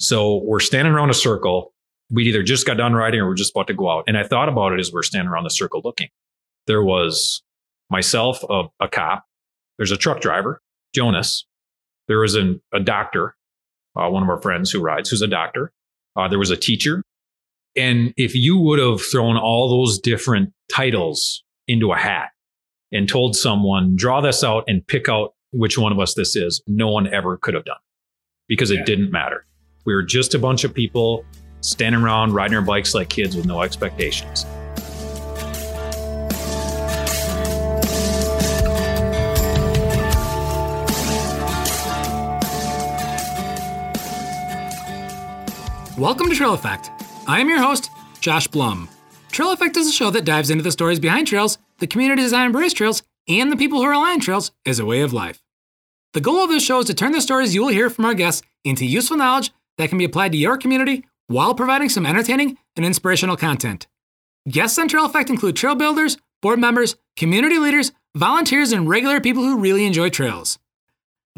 So we're standing around a circle. We'd either just got done riding or we're just about to go out. And I thought about it as we're standing around the circle looking. There was myself, a, a cop. There's a truck driver, Jonas. There was an, a doctor, uh, one of our friends who rides, who's a doctor. Uh, there was a teacher. And if you would have thrown all those different titles into a hat and told someone, draw this out and pick out which one of us this is, no one ever could have done because it yeah. didn't matter. We were just a bunch of people standing around riding our bikes like kids with no expectations. Welcome to Trail Effect. I am your host, Josh Blum. Trail Effect is a show that dives into the stories behind trails, the community design and embrace trails, and the people who rely on trails as a way of life. The goal of this show is to turn the stories you will hear from our guests into useful knowledge that can be applied to your community while providing some entertaining and inspirational content. Guests on Trail Effect include trail builders, board members, community leaders, volunteers, and regular people who really enjoy trails.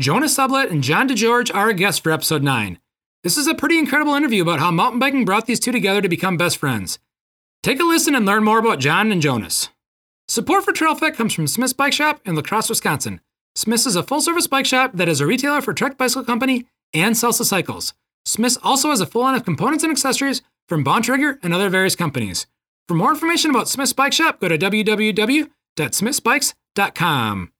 Jonas Sublett and John DeGeorge are our guests for episode 9. This is a pretty incredible interview about how mountain biking brought these two together to become best friends. Take a listen and learn more about John and Jonas. Support for Trail Effect comes from Smith's Bike Shop in La Crosse, Wisconsin. Smith's is a full service bike shop that is a retailer for Trek Bicycle Company and Salsa Cycles. Smith's also has a full line of components and accessories from Bontrager and other various companies. For more information about Smith's Bike Shop, go to www.smithsbikes.com.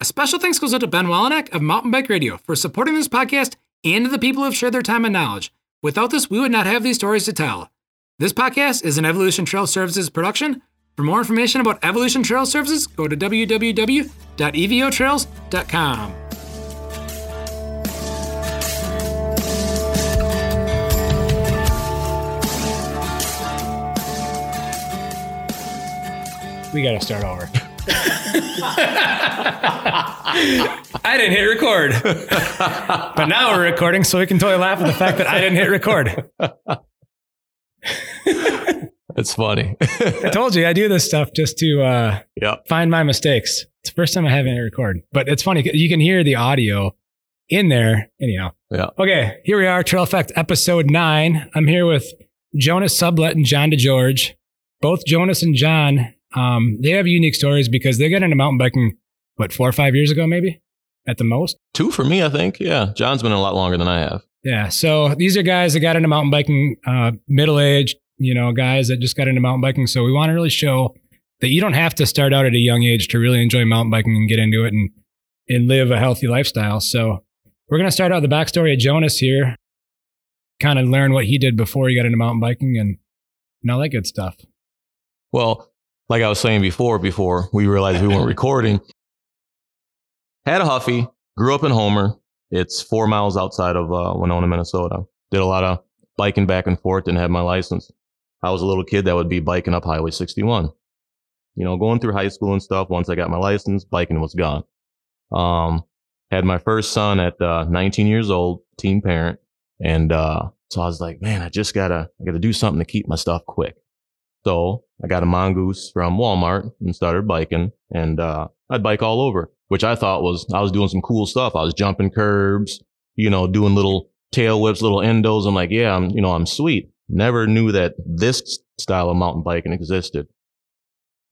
A special thanks goes out to Ben Walenek of Mountain Bike Radio for supporting this podcast and to the people who have shared their time and knowledge. Without this, we would not have these stories to tell. This podcast is an Evolution Trail Services production. For more information about Evolution Trail Services, go to www.evotrails.com. We got to start over. I didn't hit record. but now we're recording, so we can totally laugh at the fact that I didn't hit record. It's funny. I told you I do this stuff just to uh, yep. find my mistakes. It's the first time I haven't hit record, but it's funny. You can hear the audio in there. Anyhow. Yeah. Okay. Here we are, Trail Effect episode nine. I'm here with Jonas Sublett and John DeGeorge. Both Jonas and John um, they have unique stories because they got into mountain biking, what, four or five years ago, maybe at the most? Two for me, I think. Yeah. John's been a lot longer than I have. Yeah. So these are guys that got into mountain biking, uh, middle aged, you know, guys that just got into mountain biking. So we want to really show that you don't have to start out at a young age to really enjoy mountain biking and get into it and, and live a healthy lifestyle. So we're going to start out the backstory of Jonas here, kind of learn what he did before he got into mountain biking and, and all that good stuff. Well, like I was saying before, before we realized we weren't recording, had a Huffy, grew up in Homer. It's four miles outside of uh, Winona, Minnesota. Did a lot of biking back and forth, didn't have my license. I was a little kid that would be biking up Highway 61. You know, going through high school and stuff. Once I got my license, biking was gone. Um, had my first son at uh, 19 years old, teen parent. And uh, so I was like, man, I just gotta, I gotta do something to keep my stuff quick. So I got a mongoose from Walmart and started biking and, uh, I'd bike all over, which I thought was, I was doing some cool stuff. I was jumping curbs, you know, doing little tail whips, little endos. I'm like, yeah, I'm, you know, I'm sweet. Never knew that this style of mountain biking existed.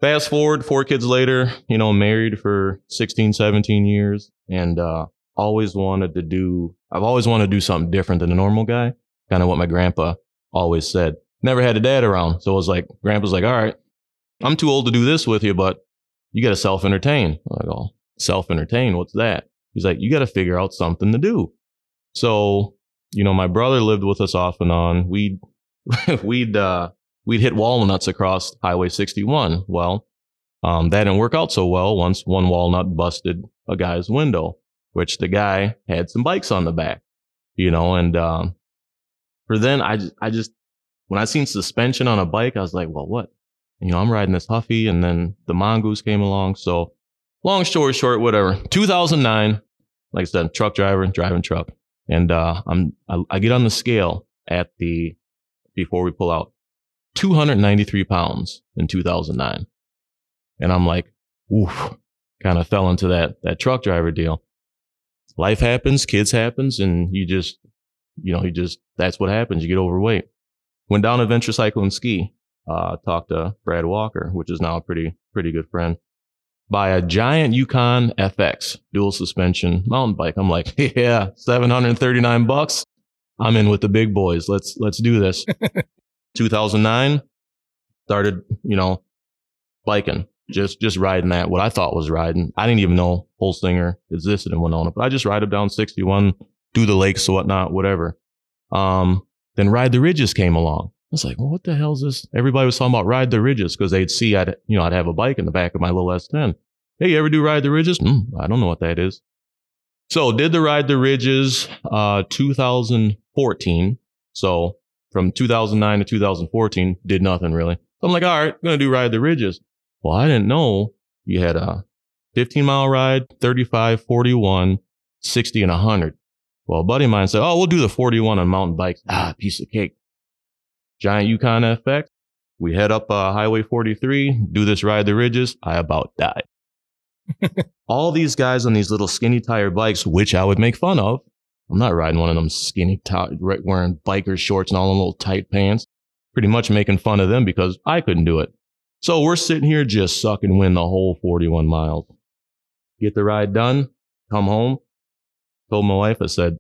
Fast forward four kids later, you know, married for 16, 17 years and, uh, always wanted to do, I've always wanted to do something different than a normal guy. Kind of what my grandpa always said never had a dad around. So it was like, grandpa's like, all right, I'm too old to do this with you, but you got to self entertain. I go, self entertain? What's that? He's like, you got to figure out something to do. So, you know, my brother lived with us off and on. We'd, we'd, uh, we'd hit walnuts across Highway 61. Well, um, that didn't work out so well once one walnut busted a guy's window, which the guy had some bikes on the back, you know, and, um, for then I, I just when I seen suspension on a bike, I was like, well, what? You know, I'm riding this Huffy and then the Mongoose came along. So long story short, whatever. 2009, like I said, truck driver, driving truck. And, uh, I'm, I, I get on the scale at the, before we pull out, 293 pounds in 2009. And I'm like, oof, kind of fell into that, that truck driver deal. Life happens, kids happens, and you just you know, you just, that's what happens. You get overweight. Went down Adventure Cycle and Ski. Uh, talked to Brad Walker, which is now a pretty, pretty good friend. Buy a giant Yukon FX dual suspension mountain bike. I'm like, yeah, 739 bucks. I'm in with the big boys. Let's, let's do this. 2009 started, you know, biking, just, just riding that, what I thought was riding. I didn't even know Holzinger existed in Winona, but I just ride up down 61, do the lakes, whatnot, whatever. Um, then Ride the Ridges came along. I was like, well, what the hell is this? Everybody was talking about Ride the Ridges because they'd see I'd, you know, I'd have a bike in the back of my little S10. Hey, you ever do Ride the Ridges? Mm, I don't know what that is. So did the Ride the Ridges, uh, 2014. So from 2009 to 2014, did nothing really. So I'm like, all right, gonna do Ride the Ridges. Well, I didn't know you had a 15 mile ride, 35, 41, 60, and 100. Well, a buddy of mine said, oh, we'll do the 41 on mountain bikes. Ah, piece of cake. Giant Yukon FX. We head up uh, Highway 43, do this ride the ridges. I about died. All these guys on these little skinny tire bikes, which I would make fun of. I'm not riding one of them skinny, t- wearing biker shorts and all them little tight pants. Pretty much making fun of them because I couldn't do it. So we're sitting here just sucking wind the whole 41 miles. Get the ride done, come home, told my wife, I said,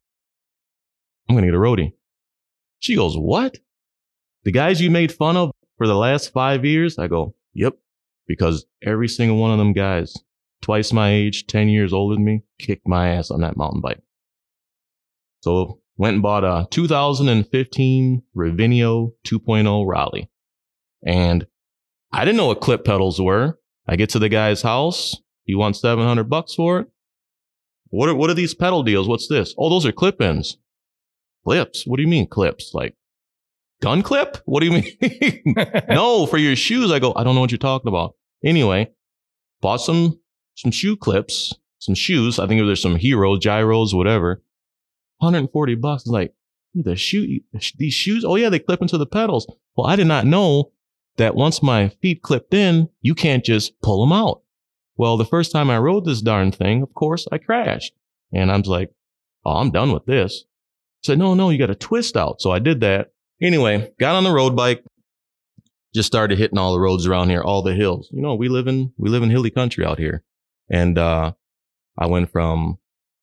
I'm going to get a roadie. She goes, what? The guys you made fun of for the last five years? I go, yep. Because every single one of them guys, twice my age, 10 years older than me, kicked my ass on that mountain bike. So went and bought a 2015 Revenio 2.0 Raleigh. And I didn't know what clip pedals were. I get to the guy's house. He wants 700 bucks for it. What are, what are these pedal deals? What's this? Oh, those are clip ins. Clips? What do you mean clips? Like gun clip? What do you mean? no, for your shoes. I go, I don't know what you're talking about. Anyway, bought some, some shoe clips, some shoes. I think there's some heroes, gyros, whatever. 140 bucks. Like, the shoe, these shoes. Oh yeah, they clip into the pedals. Well, I did not know that once my feet clipped in, you can't just pull them out. Well, the first time I rode this darn thing, of course, I crashed. And I was like, oh, I'm done with this. I said, no, no, you got to twist out. So I did that. Anyway, got on the road bike, just started hitting all the roads around here, all the hills. You know, we live in, we live in hilly country out here. And, uh, I went from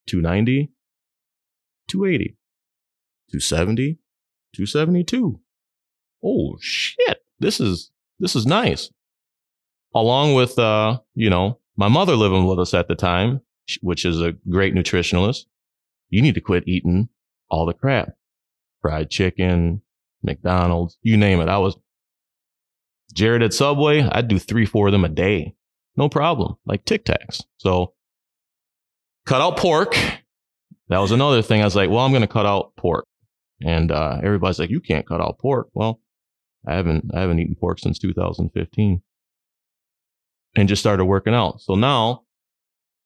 290, 280, 270, 272. Oh shit. This is, this is nice. Along with, uh, you know, my mother living with us at the time, which is a great nutritionalist. You need to quit eating all the crap. Fried chicken, McDonald's, you name it. I was Jared at Subway. I'd do three, four of them a day. No problem. Like Tic Tacs. So cut out pork. That was another thing. I was like, well, I'm going to cut out pork. And, uh, everybody's like, you can't cut out pork. Well, I haven't, I haven't eaten pork since 2015 and just started working out. So now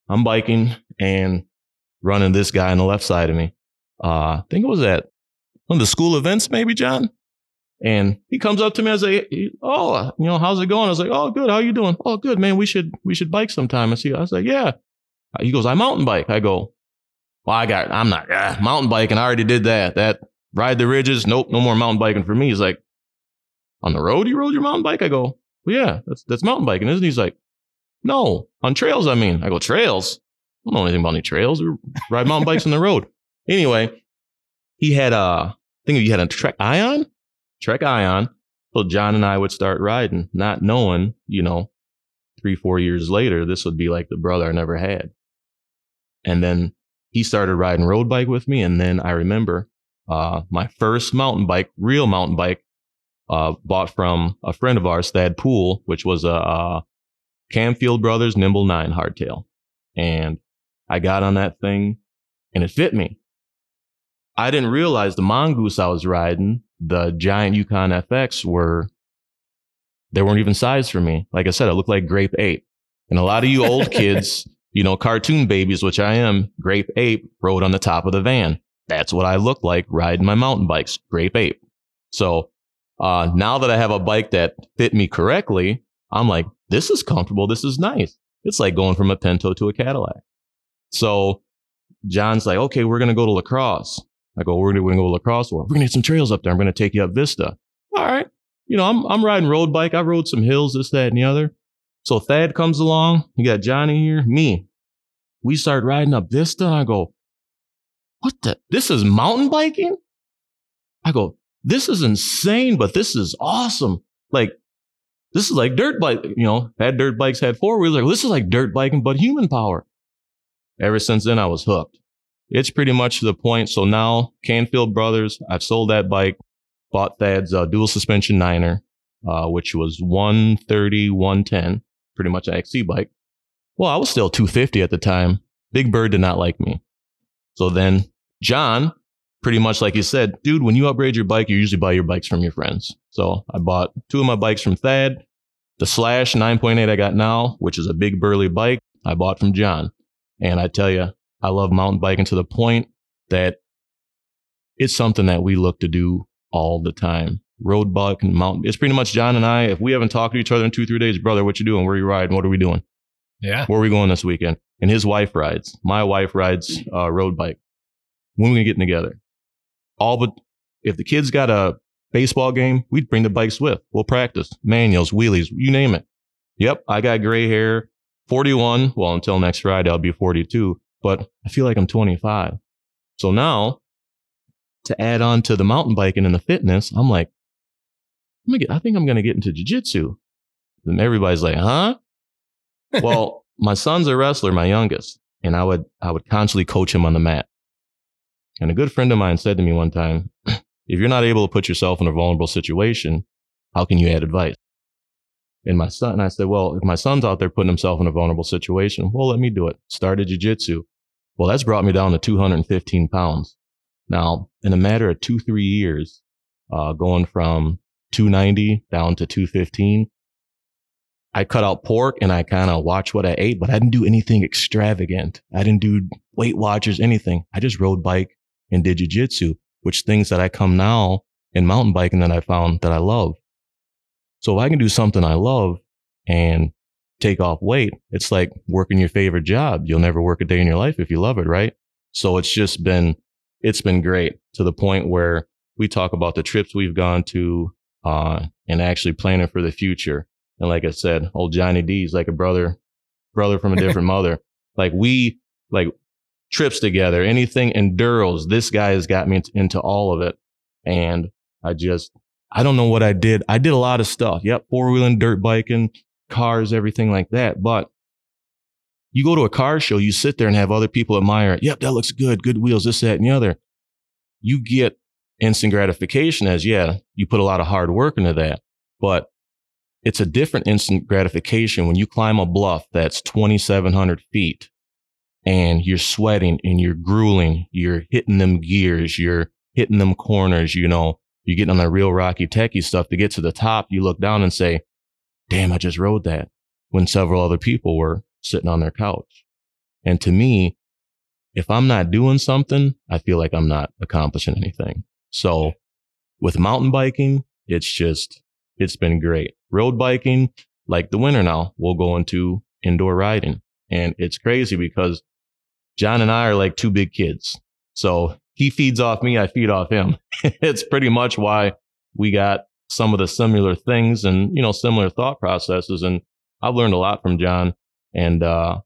I'm biking and running this guy on the left side of me. Uh, I think it was at one of the school events, maybe John. And he comes up to me. I say, "Oh, you know, how's it going?" I was like, "Oh, good. How you doing?" "Oh, good, man. We should we should bike sometime." I see. I was like, "Yeah." He goes, "I mountain bike." I go, "Well, I got. I'm not uh, mountain biking. I already did that. That ride the ridges. Nope, no more mountain biking for me." He's like, "On the road, you rode your mountain bike?" I go, "Well, yeah, that's that's mountain biking, isn't?" He? He's like, "No, on trails. I mean." I go, "Trails? I don't know anything about any trails. We ride mountain bikes on the road." Anyway, he had a I think he had a Trek Ion, Trek Ion. So John and I would start riding, not knowing, you know, three, four years later, this would be like the brother I never had. And then he started riding road bike with me. And then I remember, uh, my first mountain bike, real mountain bike, uh, bought from a friend of ours, Thad Pool, which was a, a Canfield Brothers Nimble Nine hardtail. And I got on that thing and it fit me. I didn't realize the mongoose I was riding, the giant Yukon FX were, they weren't even sized for me. Like I said, I looked like grape ape. And a lot of you old kids, you know, cartoon babies, which I am, grape ape rode on the top of the van. That's what I look like riding my mountain bikes, grape ape. So, uh, now that I have a bike that fit me correctly, I'm like, this is comfortable. This is nice. It's like going from a Pinto to a Cadillac. So John's like, okay, we're going to go to La Crosse. I go, we're going to go to La Crosse. We're going to hit some trails up there. I'm going to take you up Vista. All right. You know, I'm, I'm riding road bike. I rode some hills, this, that, and the other. So Thad comes along. You got Johnny here, me. We start riding up Vista I go, what the? This is mountain biking? I go, this is insane, but this is awesome. Like, this is like dirt bike, you know, had dirt bikes, had four wheelers. This is like dirt biking, but human power. Ever since then, I was hooked. It's pretty much the point. So now, Canfield Brothers, I've sold that bike, bought Thad's uh, dual suspension Niner, uh, which was 130, 110, pretty much an XC bike. Well, I was still 250 at the time. Big Bird did not like me. So then John, pretty much like you said, dude, when you upgrade your bike, you usually buy your bikes from your friends. So I bought two of my bikes from Thad. The Slash 9.8 I got now, which is a big burly bike, I bought from John. And I tell you, I love mountain biking to the point that it's something that we look to do all the time. Road bike and mountain. It's pretty much John and I. If we haven't talked to each other in two, three days, brother, what you doing? Where you riding? What are we doing? Yeah. Where are we going this weekend? And his wife rides. My wife rides uh, road bike. When are we getting together? All but if the kids got a baseball game, we'd bring the bikes with. We'll practice manuals, wheelies, you name it. Yep, I got gray hair. 41. Well, until next Friday, I'll be 42, but I feel like I'm 25. So now to add on to the mountain biking and the fitness, I'm like, I'm gonna get, I think I'm going to get into jujitsu. And everybody's like, huh? well, my son's a wrestler, my youngest, and I would, I would constantly coach him on the mat. And a good friend of mine said to me one time, if you're not able to put yourself in a vulnerable situation, how can you add advice? And my son, and I said, well, if my son's out there putting himself in a vulnerable situation, well, let me do it. Started jujitsu. Well, that's brought me down to 215 pounds. Now, in a matter of two, three years, uh, going from 290 down to 215, I cut out pork and I kind of watched what I ate, but I didn't do anything extravagant. I didn't do Weight Watchers, anything. I just rode bike and did jujitsu, which things that I come now in mountain biking that I found that I love. So if I can do something I love and take off weight, it's like working your favorite job. You'll never work a day in your life if you love it, right? So it's just been, it's been great to the point where we talk about the trips we've gone to, uh, and actually planning for the future. And like I said, old Johnny D's like a brother, brother from a different mother. Like we, like trips together, anything enduros. This guy has got me into all of it. And I just, I don't know what I did. I did a lot of stuff. Yep. Four wheeling, dirt biking, cars, everything like that. But you go to a car show, you sit there and have other people admire it. Yep. That looks good. Good wheels, this, that, and the other. You get instant gratification as, yeah, you put a lot of hard work into that. But it's a different instant gratification when you climb a bluff that's 2,700 feet and you're sweating and you're grueling. You're hitting them gears. You're hitting them corners. You know, you're getting on that real rocky techie stuff to get to the top. You look down and say, damn, I just rode that when several other people were sitting on their couch. And to me, if I'm not doing something, I feel like I'm not accomplishing anything. So with mountain biking, it's just, it's been great. Road biking, like the winter now, we'll go into indoor riding. And it's crazy because John and I are like two big kids. So he feeds off me, I feed off him. it's pretty much why we got some of the similar things and, you know, similar thought processes. And I've learned a lot from John. And, uh,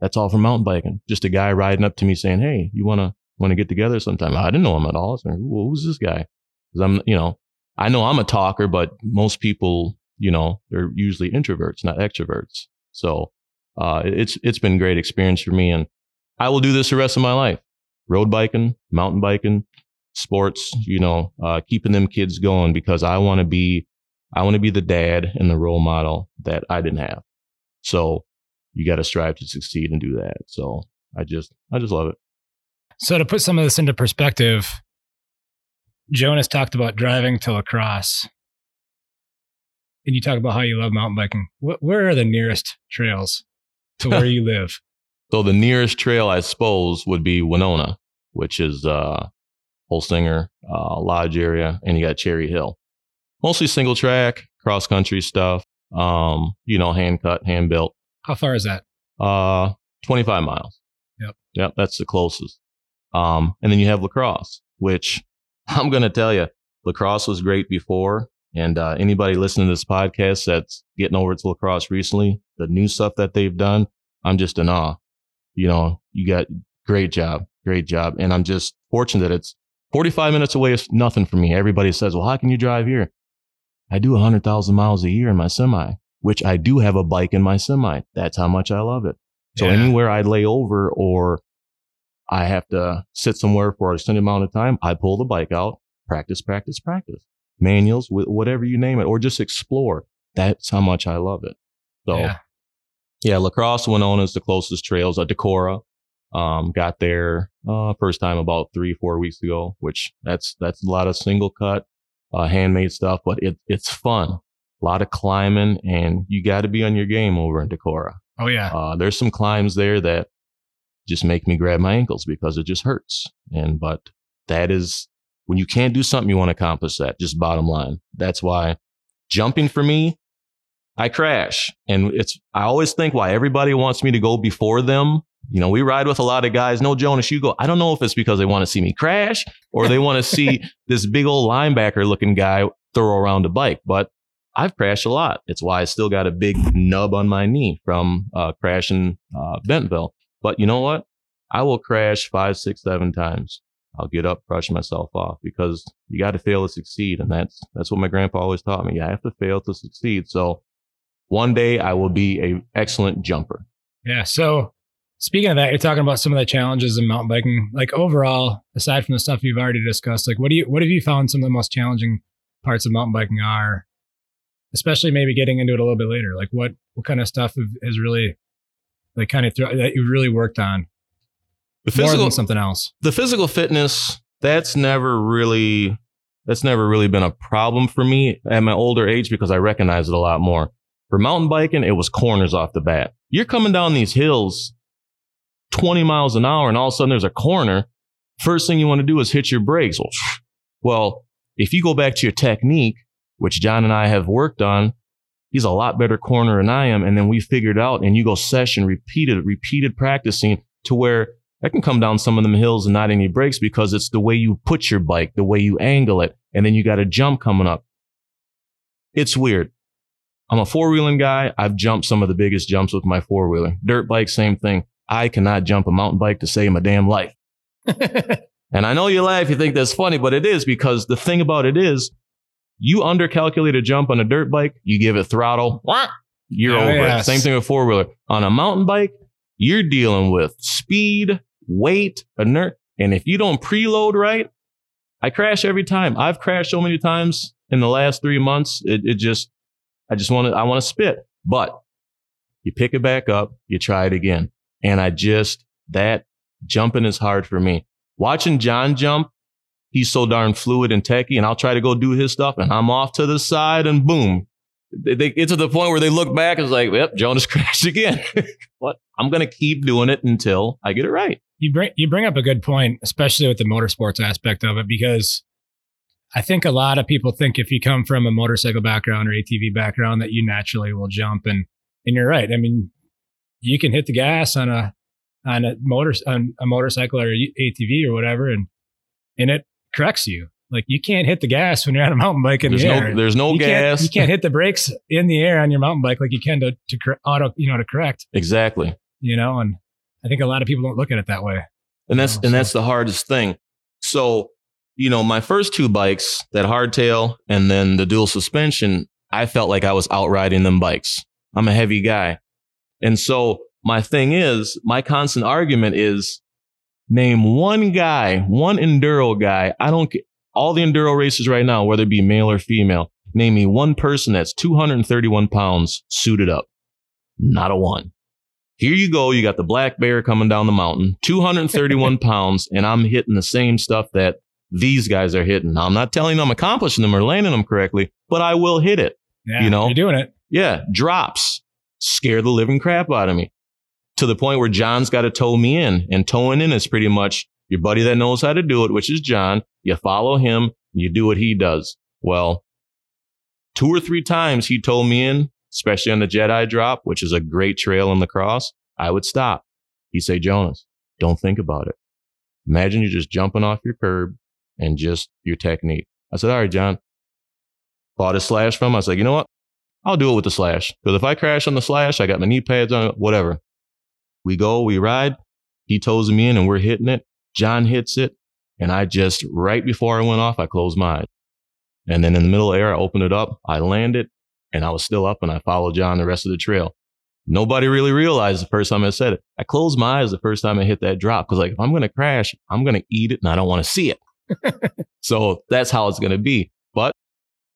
that's all from mountain biking. Just a guy riding up to me saying, Hey, you want to, want to get together sometime? I didn't know him at all. I was like, well, who's this guy? Cause I'm, you know, I know I'm a talker, but most people, you know, they're usually introverts, not extroverts. So, uh, it's, it's been great experience for me. And I will do this the rest of my life. Road biking, mountain biking, sports, you know, uh, keeping them kids going because I want to be, I want to be the dad and the role model that I didn't have. So you got to strive to succeed and do that. So I just, I just love it. So to put some of this into perspective, Jonas talked about driving to La Crosse. And you talk about how you love mountain biking. What, where are the nearest trails to where you live? So the nearest trail, I suppose, would be Winona, which is uh, Holzinger uh, Lodge area, and you got Cherry Hill. Mostly single track, cross country stuff. Um, you know, hand cut, hand built. How far is that? Uh, 25 miles. Yep. Yep. That's the closest. Um, and then you have La Crosse, which I'm going to tell you, La Crosse was great before. And uh, anybody listening to this podcast that's getting over to La Crosse recently, the new stuff that they've done, I'm just in awe. You know, you got great job, great job. And I'm just fortunate that it's 45 minutes away is nothing for me. Everybody says, well, how can you drive here? I do 100,000 miles a year in my semi, which I do have a bike in my semi. That's how much I love it. So Yeah. anywhere I lay over or I have to sit somewhere for an extended amount of time, I pull the bike out, practice, practice, practice. Manuals, wh- whatever you name it, or just explore. That's how much I love it. So Yeah. Yeah, La Crosse Winona is the closest trails. Uh, Decorah, um, got there uh, first time about three, four weeks ago, which that's that's a lot of single cut, uh, handmade stuff, but it it's fun. A lot of climbing, and you got to be on your game over in Decorah. Oh yeah. Uh, there's some climbs there that just make me grab my ankles because it just hurts. And but that is when you can't do something, you want to accomplish that. Just bottom line. That's why jumping for me, I crash, and it's I always think why everybody wants me to go before them. You know, we ride with a lot of guys. No, Jonas, you go. I don't know if it's because they want to see me crash or they want to see this big old linebacker looking guy throw around a bike, but I've crashed a lot. It's why I still got a big nub on my knee from uh, crashing uh, Bentonville. But you know what? I will crash five, six, seven times. I'll get up, brush myself off because you got to fail to succeed, and that's that's what my grandpa always taught me. You have to fail to succeed. So one day I will be a excellent jumper. Yeah. So speaking of that, you're talking about some of the challenges in mountain biking. Like overall, aside from the stuff you've already discussed, like what do you what have you found some of the most challenging parts of mountain biking are? Especially maybe getting into it a little bit later. Like what what kind of stuff has really like kind of thro- that you've really worked on The more physical, than something else. the physical fitness that's never really that's never really been a problem for me at my older age because I recognize it a lot more. For mountain biking, it was corners off the bat. You're coming down these hills 20 miles an hour and all of a sudden there's a corner. First thing you want to do is hit your brakes. Well, if you go back to your technique, which John and I have worked on, he's a lot better corner than I am. And then we figured out and you go session, repeated, repeated practicing to where I can come down some of them hills and not any brakes because it's the way you put your bike, the way you angle it, and then you got a jump coming up. It's weird. I'm a four wheeling guy. I've jumped some of the biggest jumps with my four wheeler. Dirt bike, same thing. I cannot jump a mountain bike to save my damn life. And I know you laugh, you think that's funny, but it is because the thing about it is you undercalculate a jump on a dirt bike, you give it throttle, you're Oh, over yes. it. Same thing with four wheeler. On a mountain bike, you're dealing with speed, weight, inert. And if you don't preload right, I crash every time. I've crashed so many times in the last three months. It, it just, I just want to, I want to spit. But you pick it back up, you try it again. And I just, that jumping is hard for me. Watching John jump, he's so darn fluid and techy, and I'll try to go do his stuff, and I'm off to the side, and boom. They, they get to the point where they look back and it's like, yep, Jonas crashed again. but I'm going to keep doing it until I get it right. You bring you bring up a good point, especially with the motorsports aspect of it, because I think a lot of people think if you come from a motorcycle background or ATV background that you naturally will jump, and and you're right. I mean, you can hit the gas on a on a motor on a motorcycle or ATV or whatever, and and it corrects you. Like you can't hit the gas when you're on a mountain bike in There's the no, air. there's no you gas. Can't, you can't hit the brakes in the air on your mountain bike like you can to to auto you know to correct. exactly. You know, and I think a lot of people don't look at it that way. And that's Oh, and so- that's the hardest thing. So, you know, my first two bikes, that hardtail and then the dual suspension, I felt like I was outriding them bikes. I'm a heavy guy. And so my thing is, my constant argument is name one guy, one enduro guy. I don't all the enduro races right now, whether it be male or female, name me one person that's 231 pounds suited up. Not a one. Here you go. You got the black bear coming down the mountain, 231 pounds, and I'm hitting the same stuff that these guys are hitting. Now, I'm not telling I'm accomplishing them or landing them correctly, but I will hit it. Yeah, You know? you're doing it. Yeah, drops scare the living crap out of me to the point where John's got to tow me in. And towing in is pretty much your buddy that knows how to do it, which is John. You follow him, and you do what he does. Well, two or three times he towed me in, especially on the Jedi drop, which is a great trail in the cross. I would stop. He'd say, Jonas, don't think about it. Imagine you're just jumping off your curb. And just your technique. I said, all right, John. Bought a slash from him. I was like, you know what? I'll do it with the slash. Because if I crash on the slash, I got my knee pads on, whatever. We go, we ride. He toes me in and we're hitting it. John hits it. And I just, right before I went off, I closed my eyes. And then in the middle of the air, I opened it up. I landed and I was still up and I followed John the rest of the trail. Nobody really realized the first time I said it. I closed my eyes the first time I hit that drop because, like, if I'm going to crash, I'm going to eat it and I don't want to see it. So that's how it's going to be. But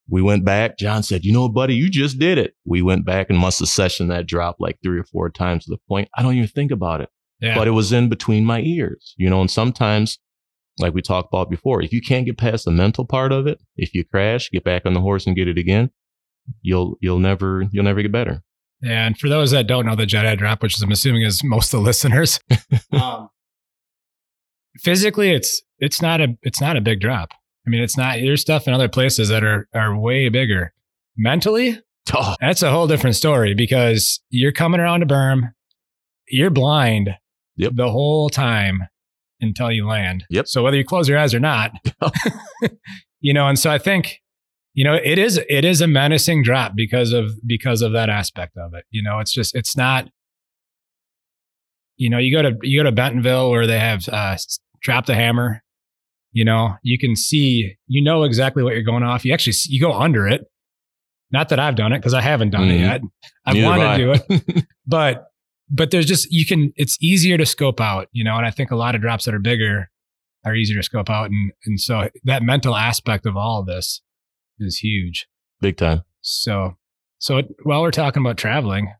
we went back. John said, You know, buddy, you just did it. We went back and must have sessioned that drop like three or four times to the point I don't even think about it. Yeah. But it was in between my ears, you know, and sometimes, like we talked about before, if you can't get past the mental part of it, if you crash, get back on the horse and get it again, you'll you'll never you'll never get better. And for those that don't know the Jedi drop, which I'm assuming is most of the listeners, um, physically it's it's not a it's not a big drop. I mean, it's not. There's stuff in other places that are are way bigger. Mentally, Oh, that's a whole different story because you're coming around a berm, you're blind Yep. the whole time until you land. Yep. So whether you close your eyes or not, you know, and so I think, you know, it is it is a menacing drop because of because of that aspect of it. You know, it's just it's not. You know, you go to you go to Bentonville where they have uh, drop the hammer. You know, you can see, you know exactly what you're going off. You actually you go under it. Not that I've done it because I haven't done it Mhm. yet. I want to do it, but but there's just you can. It's easier to scope out, you know. And I think a lot of drops that are bigger are easier to scope out, and and so that mental aspect of all of this is huge. Big time. So so it, while we're talking about traveling,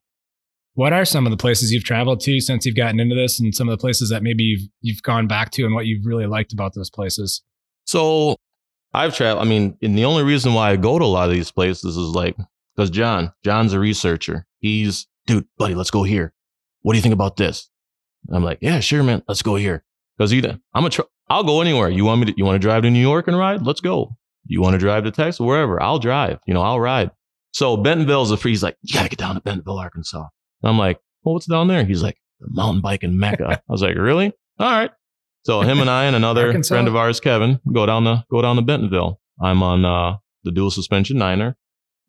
what are some of the places you've traveled to since you've gotten into this, and some of the places that maybe you've you've gone back to, and what you've really liked about those places? So I've traveled. I mean, and the only reason why I go to a lot of these places is like because John, John's a researcher. He's dude, buddy, let's go here. What do you think about this? And I'm like, yeah, sure, man, let's go here. Because either I'm a, tr- I'll go anywhere. You want me to? You want to drive to New York and ride? Let's go. You want to drive to Texas? Wherever, I'll drive. You know, I'll ride. So Bentonville's a free. He's like, you gotta get down to Bentonville, Arkansas. And I'm like, well, what's down there? He's like, the mountain biking mecca. I was like, really? All right. So him and I and another friend of ours, Kevin, go down the go down to Bentonville. I'm on uh, the dual suspension niner,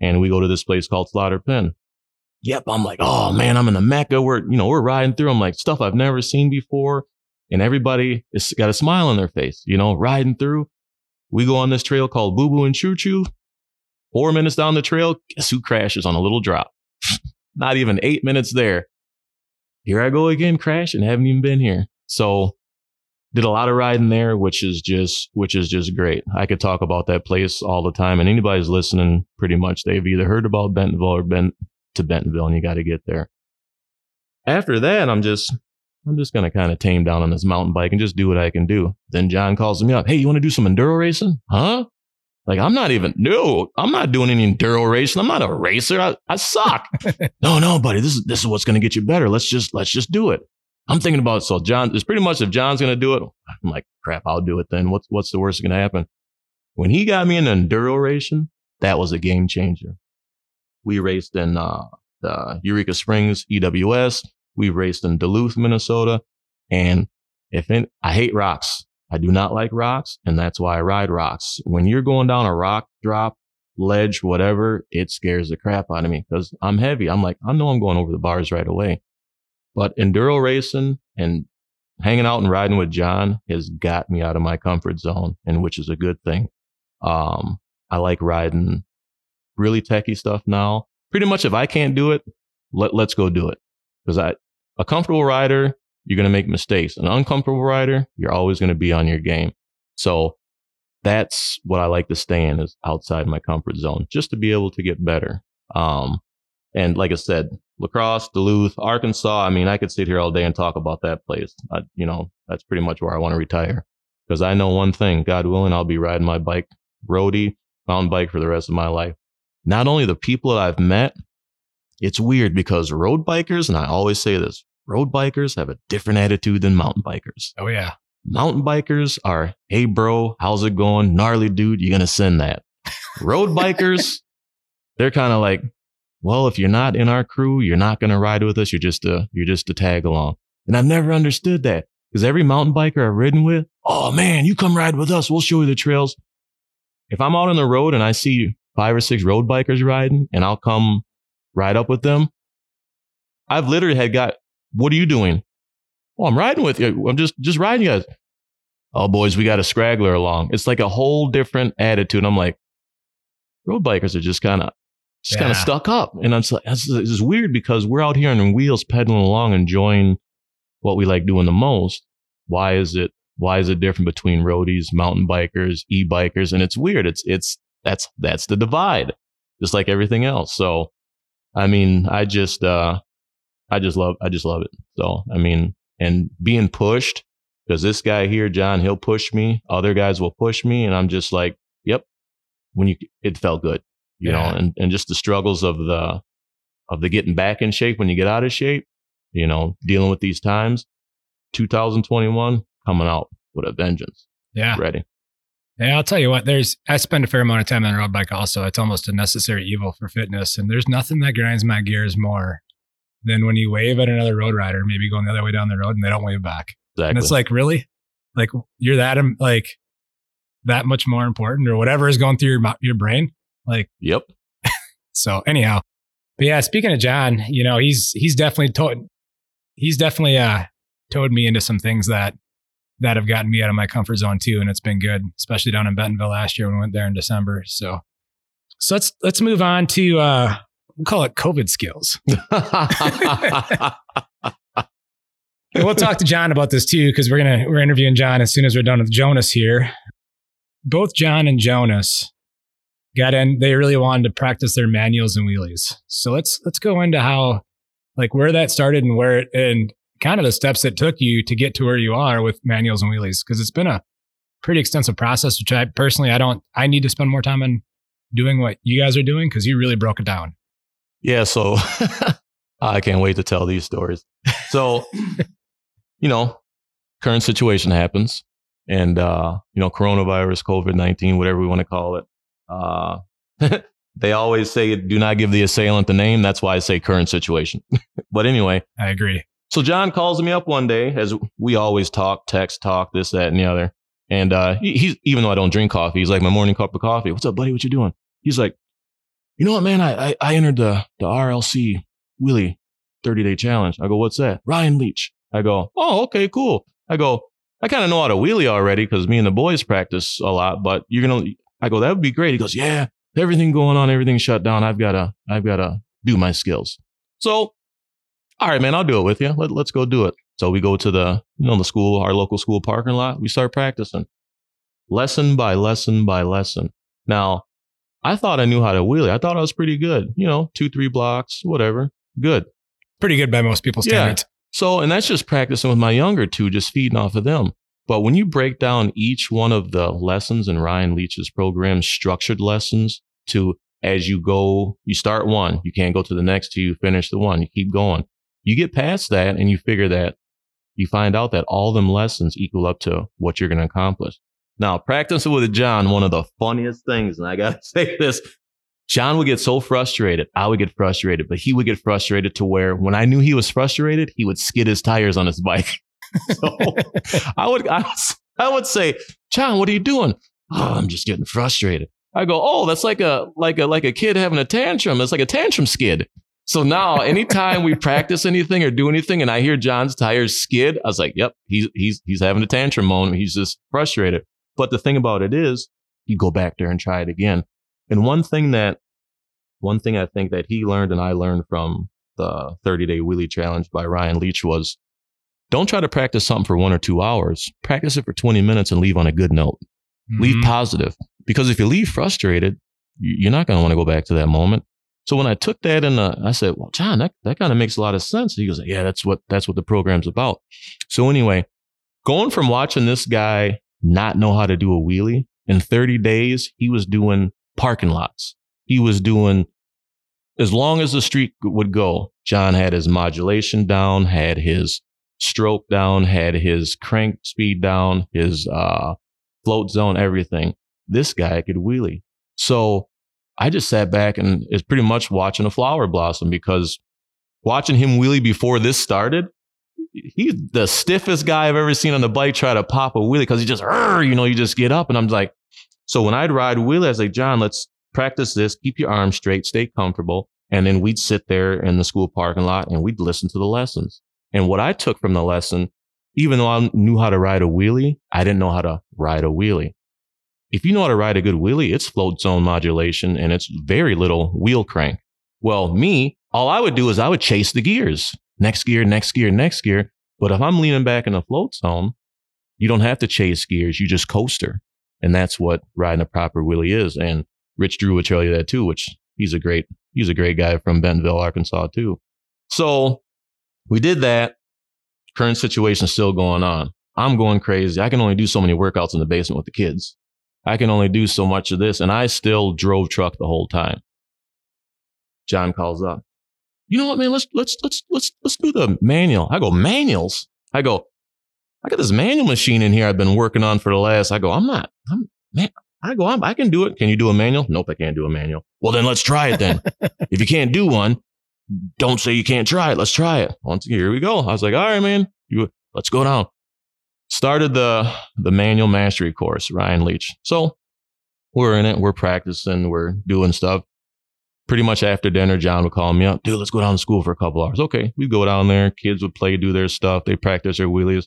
and we go to this place called Slaughter Pen. Yep, I'm like, oh man, I'm in the mecca. We're you know we're riding through. I'm like stuff I've never seen before, and everybody has got a smile on their face. You know, riding through. We go on this trail called Boo Boo and Choo Choo. Four minutes down the trail, guess who crashes on a little drop? Not even eight minutes there. Here I go again, crashing. Haven't even been here. So did a lot of riding there, which is just which is just great. I could talk about that place all the time, and anybody's listening, pretty much they've either heard about Bentonville or been to Bentonville, and you got to get there. After that, I'm just I'm just gonna kind of tame down on this mountain bike and just do what I can do. Then John calls me up, hey, you want to do some enduro racing? Huh? Like I'm not even no, I'm not doing any enduro racing. I'm not a racer. I, I suck. no, no, buddy, this is this is what's gonna get you better. Let's just let's just do it. I'm thinking about so John. It's pretty much if John's gonna do it, I'm like crap. I'll do it then. What's what's the worst that's gonna happen? When he got me in enduro racing, that was a game changer. We raced in uh, the Eureka Springs EWS. We raced in Duluth, Minnesota, and if in, I hate rocks, I do not like rocks, and that's why I ride rocks. When you're going down a rock drop, ledge, whatever, it scares the crap out of me because I'm heavy. I'm like, I know I'm going over the bars right away. But enduro racing and hanging out and riding with John has got me out of my comfort zone, and which is a good thing. Um, I like riding really techie stuff now. Pretty much, if I can't do it, let let's go do it. Because I, a comfortable rider, you're gonna make mistakes. An uncomfortable rider, you're always gonna be on your game. So that's what I like to stay in is outside my comfort zone, just to be able to get better. Um, and like I said, La Crosse, Duluth, Arkansas. I mean, I could sit here all day and talk about that place. I, you know, that's pretty much where I want to retire because I know one thing, God willing, I'll be riding my bike, roadie, mountain bike for the rest of my life. Not only the people that I've met, it's weird because road bikers, and I always say this, road bikers have a different attitude than mountain bikers. Oh yeah, Mountain bikers are, hey bro, how's it going? Gnarly dude, you're gonna send that. Road bikers, they're kind of like, well, if you're not in our crew, you're not gonna ride with us. You're just a, you're just a tag along. And I've never understood that Because every mountain biker I've ridden with, oh man, you come ride with us. We'll show you the trails. If I'm out on the road and I see five or six road bikers riding and I'll come ride up with them, I've literally had got, what are you doing? Oh, I'm riding with you. I'm just, just riding you guys. Oh, boys, we got a scraggler along. It's like a whole different attitude. I'm like, road bikers are just kind of, just kind of stuck up. And I'm just like, this this is weird because we're out here on wheels pedaling along, enjoying what we like doing the most. Why is it, why is it different between roadies, mountain bikers, e-bikers? And it's weird. It's, it's, that's, that's the divide, just like everything else. So, I mean, I just, uh, I just love, I just love it. So, I mean, and being pushed because this guy here, John, he'll push me. Other guys will push me. And I'm just like, yep. When you, it felt good, you Yeah. know, and, and just the struggles of the, of the getting back in shape when you get out of shape, you know, dealing with these times. 2021 coming out with a vengeance. Yeah. Ready. Yeah, I'll tell you what, there's I spend a fair amount of time on a road bike also. It's almost a necessary evil for fitness. And there's nothing that grinds my gears more than when you wave at another road rider, maybe going the other way down the road and they don't wave back. Exactly. And it's like, really? Like you're that like that much more important or whatever is going through your your brain? Like yep. so anyhow. But yeah, speaking of John, you know, he's he's definitely towed he's definitely uh towed me into some things that that have gotten me out of my comfort zone too, and it's been good, especially down in Bentonville last year when we went there in December. So so let's let's move on to uh we'll call it COVID skills. We'll talk to John about this too, because we're gonna we're interviewing John as soon as we're done with Jonas here. Both John and Jonas got in. They really wanted to practice their manuals and wheelies. So let's let's go into how, like, where that started and where it and kind of the steps it took you to get to where you are with manuals and wheelies, because it's been a pretty extensive process. Which I personally I don't I need to spend more time on doing what you guys are doing because you really broke it down. Yeah, so I can't wait to tell these stories. So, you know, current situation happens, and uh, you know, coronavirus, COVID nineteen, whatever we want to call it. Uh, they always say, "Do not give the assailant the name." That's why I say current situation. but anyway, I agree. so John calls me up one day, as we always talk, text, talk, this, that, and the other. And uh, he, he's even though I don't drink coffee, he's like my morning cup of coffee. What's up, buddy? What you doing? He's like, you know what, man? I I, I entered the the RLC Wheelie 30 day challenge. I go, what's that? Ryan Leech. I go, oh, okay, cool. I go, I kind of know how to wheelie already because me and the boys practice a lot. But you're gonna, I go, that would be great. He goes, yeah, everything going on, everything shut down. I've gotta, I've gotta do my skills. So all right, man, I'll do it with you. Let, let's go do it. So we go to the, you know, the school, our local school parking lot. We start practicing lesson by lesson by lesson. Now, I thought I knew how to wheelie. I thought I was pretty good, you know, two, three blocks, whatever. Good. Pretty good by most people's Yeah. standards. So, and that's just practicing with my younger two, just feeding off of them. But when you break down each one of the lessons in Ryan Leech's program, structured lessons to as you go, you start one, you can't go to the next till you finish the one. You keep going. You get past that and you figure that you find out that all them lessons equal up to what you're going to accomplish. Now, practicing with John, one of the funniest things, and I got to say this, John would get so frustrated. I would get frustrated, but he would get frustrated to where when I knew he was frustrated, he would skid his tires on his bike. so I would, I would, I would say, John, what are you doing? Oh, I'm just getting frustrated. I go, oh, that's like a, like a, like a kid having a tantrum. It's like a tantrum skid. So now anytime we practice anything or do anything and I hear John's tires skid, I was like, yep, he's, he's, he's having a tantrum moment. He's just frustrated. But the thing about it is you go back there and try it again. And one thing that, one thing I think that he learned and I learned from the 30 day wheelie challenge by Ryan Leech was don't try to practice something for one or two hours. Practice it for 20 minutes and leave on a good note. Leave Mhm. positive. Because if you leave frustrated, you- you're not going to want to go back to that moment. So when I took that and uh, I said, well, John, that, that kind of makes a lot of sense. He goes, yeah, that's what, that's what the program's about. So anyway, going from watching this guy not know how to do a wheelie in 30 days, he was doing parking lots. He was doing as long as the street would go. John had his modulation down, had his stroke down, had his crank speed down, his, uh, float zone, everything. This guy could wheelie. So I just sat back and it's pretty much watching a flower blossom because watching him wheelie before this started, he's the stiffest guy I've ever seen on the bike try to pop a wheelie because he just, you know, you just get up. And I'm like, so when I'd ride wheelie, I was like, John, let's practice this. Keep your arms straight, stay comfortable. And then we'd sit there in the school parking lot and we'd listen to the lessons. And what I took from the lesson, even though I knew how to ride a wheelie, I didn't know how to ride a wheelie. If you know how to ride a good wheelie, it's float zone modulation and it's very little wheel crank. Well, me, all I would do is I would chase the gears. Next gear, next gear, next gear. But if I'm leaning back in a float zone, you don't have to chase gears. You just coaster. And that's what riding a proper wheelie is. And Rich Drew would tell you that too, which he's a great, he's a great guy from Bentonville, Arkansas too. So we did that. Current situation still going on. I'm going crazy. I can only do so many workouts in the basement with the kids. I can only do so much of this. And I still drove truck the whole time. John calls up. You know what, man? Let's, let's, let's, let's, let's do the manual. I go, manuals? I go, I got this manual machine in here I've been working on for the last. I go, I'm not, I'm, man, I go, I'm, I can do it. Can you do a manual? Nope, I can't do a manual. Well, then let's try it then. if you can't do one, don't say you can't try it. Let's try it. Once here we go. I was like, all right, man, you, let's go down. Started the the manual mastery course, Ryan Leech. So we're in it. We're practicing. We're doing stuff. Pretty much after dinner, John would call me up. Dude, let's go down to school for a couple hours. Okay, we'd go down there. Kids would play, do their stuff. They practice their wheelies.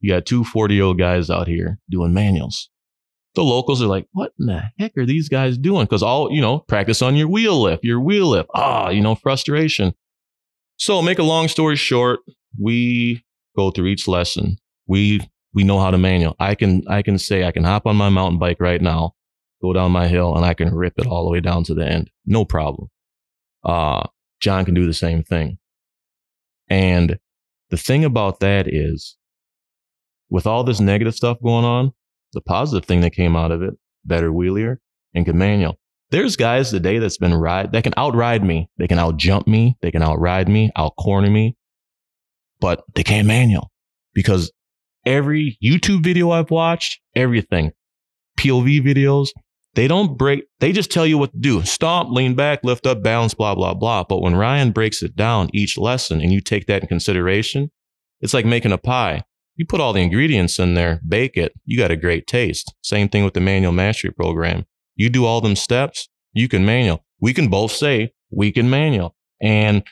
You got two 40 year old guys out here doing manuals. The locals are like, what in the heck are these guys doing? Because all, you know, practice on your wheel lift, your wheel lift. Ah, you know, frustration. So make a long story short, we go through each lesson. We we know how to manual. I can I can say I can hop on my mountain bike right now, go down my hill, and I can rip it all the way down to the end. No problem. Uh John can do the same thing. And the thing about that is with all this negative stuff going on, the positive thing that came out of it, better wheelier and good manual. There's guys today that's been ride that can outride me. They can outjump me. They can outride me, outcorner me, but they can't manual because every YouTube video I've watched, everything, POV videos, they don't break, they just tell you what to do. Stomp, lean back, lift up, balance, blah, blah, blah. But when Ryan breaks it down each lesson and you take that in consideration, it's like making a pie. You put all the ingredients in there, bake it, you got a great taste. Same thing with the manual mastery program. You do all them steps, you can manual. We can both say we can manual. And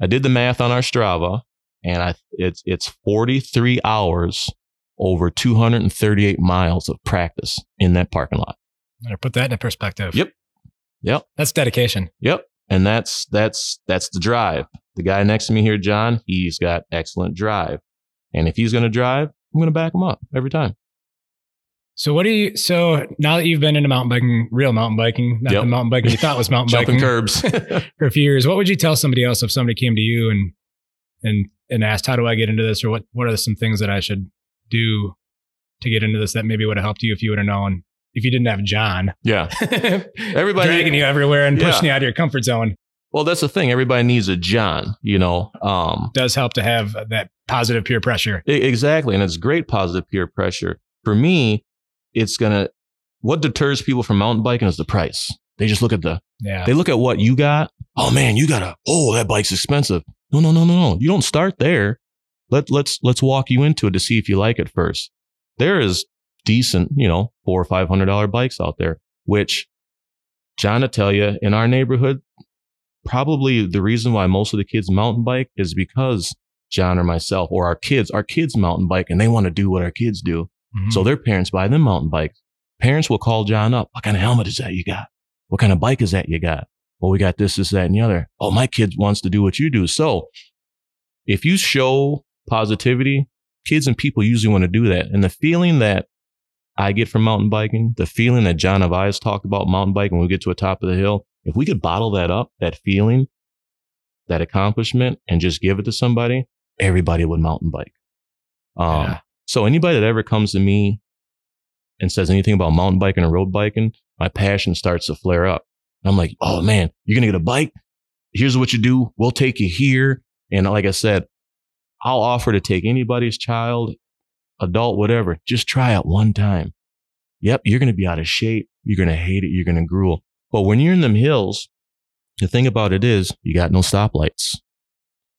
I did the math on our Strava and I, it's, it's 43 hours over 238 miles of practice in that parking lot. Better put that in perspective. Yep. Yep. That's dedication. Yep. And that's, that's, that's the drive. The guy next to me here, John, he's got excellent drive. And if he's going to drive, I'm going to back him up every time. So what do you? So now that you've been into mountain biking, real mountain biking, not Yep. the mountain biking you thought was mountain Jumping biking curbs. for a few years, what would you tell somebody else if somebody came to you and and and asked, "How do I get into this?" or "What what are some things that I should do to get into this that maybe would have helped you if you would have known if you didn't have John yeah. Everybody- dragging you everywhere and Yeah. pushing you out of your comfort zone?" Well, that's the thing. Everybody needs a John, you know. Um, Does help to have that positive peer pressure. exactly. And it's great positive peer pressure. For me, it's going to, what deters people from mountain biking is the price. They just look at the, Yeah. they look at what you got. Oh man, you got a, oh, that bike's expensive. No, no, no, no, no. You don't start there. Let, let's, let's walk you into it to see if you like it first. There is decent, you know, four or five hundred dollar bikes out there, which John to tell you in our neighborhood, probably the reason why most of the kids mountain bike is because John or myself or our kids, our kids mountain bike and they want to do what our kids do. Mhm. So their parents buy them mountain bikes. Parents will call John up. What kind of helmet is that you got? What kind of bike is that you got? Well, we got this, this, that, and the other. Oh, my kid wants to do what you do. So if you show positivity, kids and people usually want to do that. And the feeling that I get from mountain biking, the feeling that John Avias talked about mountain biking when we get to a top of the hill, if we could bottle that up, that feeling, that accomplishment, and just give it to somebody, everybody would mountain bike. Um, Yeah. So anybody that ever comes to me and says anything about mountain biking or road biking, my passion starts to flare up. I'm like, oh man, you're gonna get a bike. Here's what you do. We'll take you here. And like I said, I'll offer to take anybody's child, adult, whatever. Just try it one time. Yep, you're gonna be out of shape. You're gonna hate it. You're gonna gruel. But when you're in them hills, the thing about it is you got no stoplights.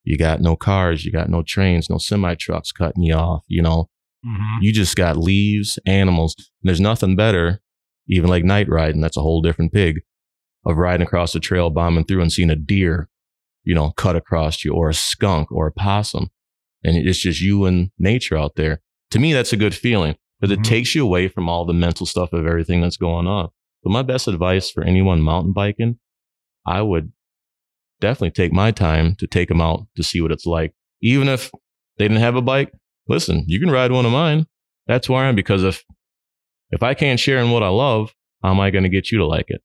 You got no cars, you got no trains, no semi trucks cutting you off, you know. Mhm. You just got leaves, animals. And there's nothing better, even like night riding, that's a whole different pig, of riding across the trail, bombing through and seeing a deer, you know, cut across you, or a skunk or a possum. And it's just you and nature out there. To me, that's a good feeling because it mm-hmm. takes you away from all the mental stuff of everything that's going on. But my best advice for anyone mountain biking, I would definitely take my time to take them out to see what it's like. Even if they didn't have a bike, listen, you can ride one of mine. That's where I am because if if I can't share in what I love, how am I going to get you to like it?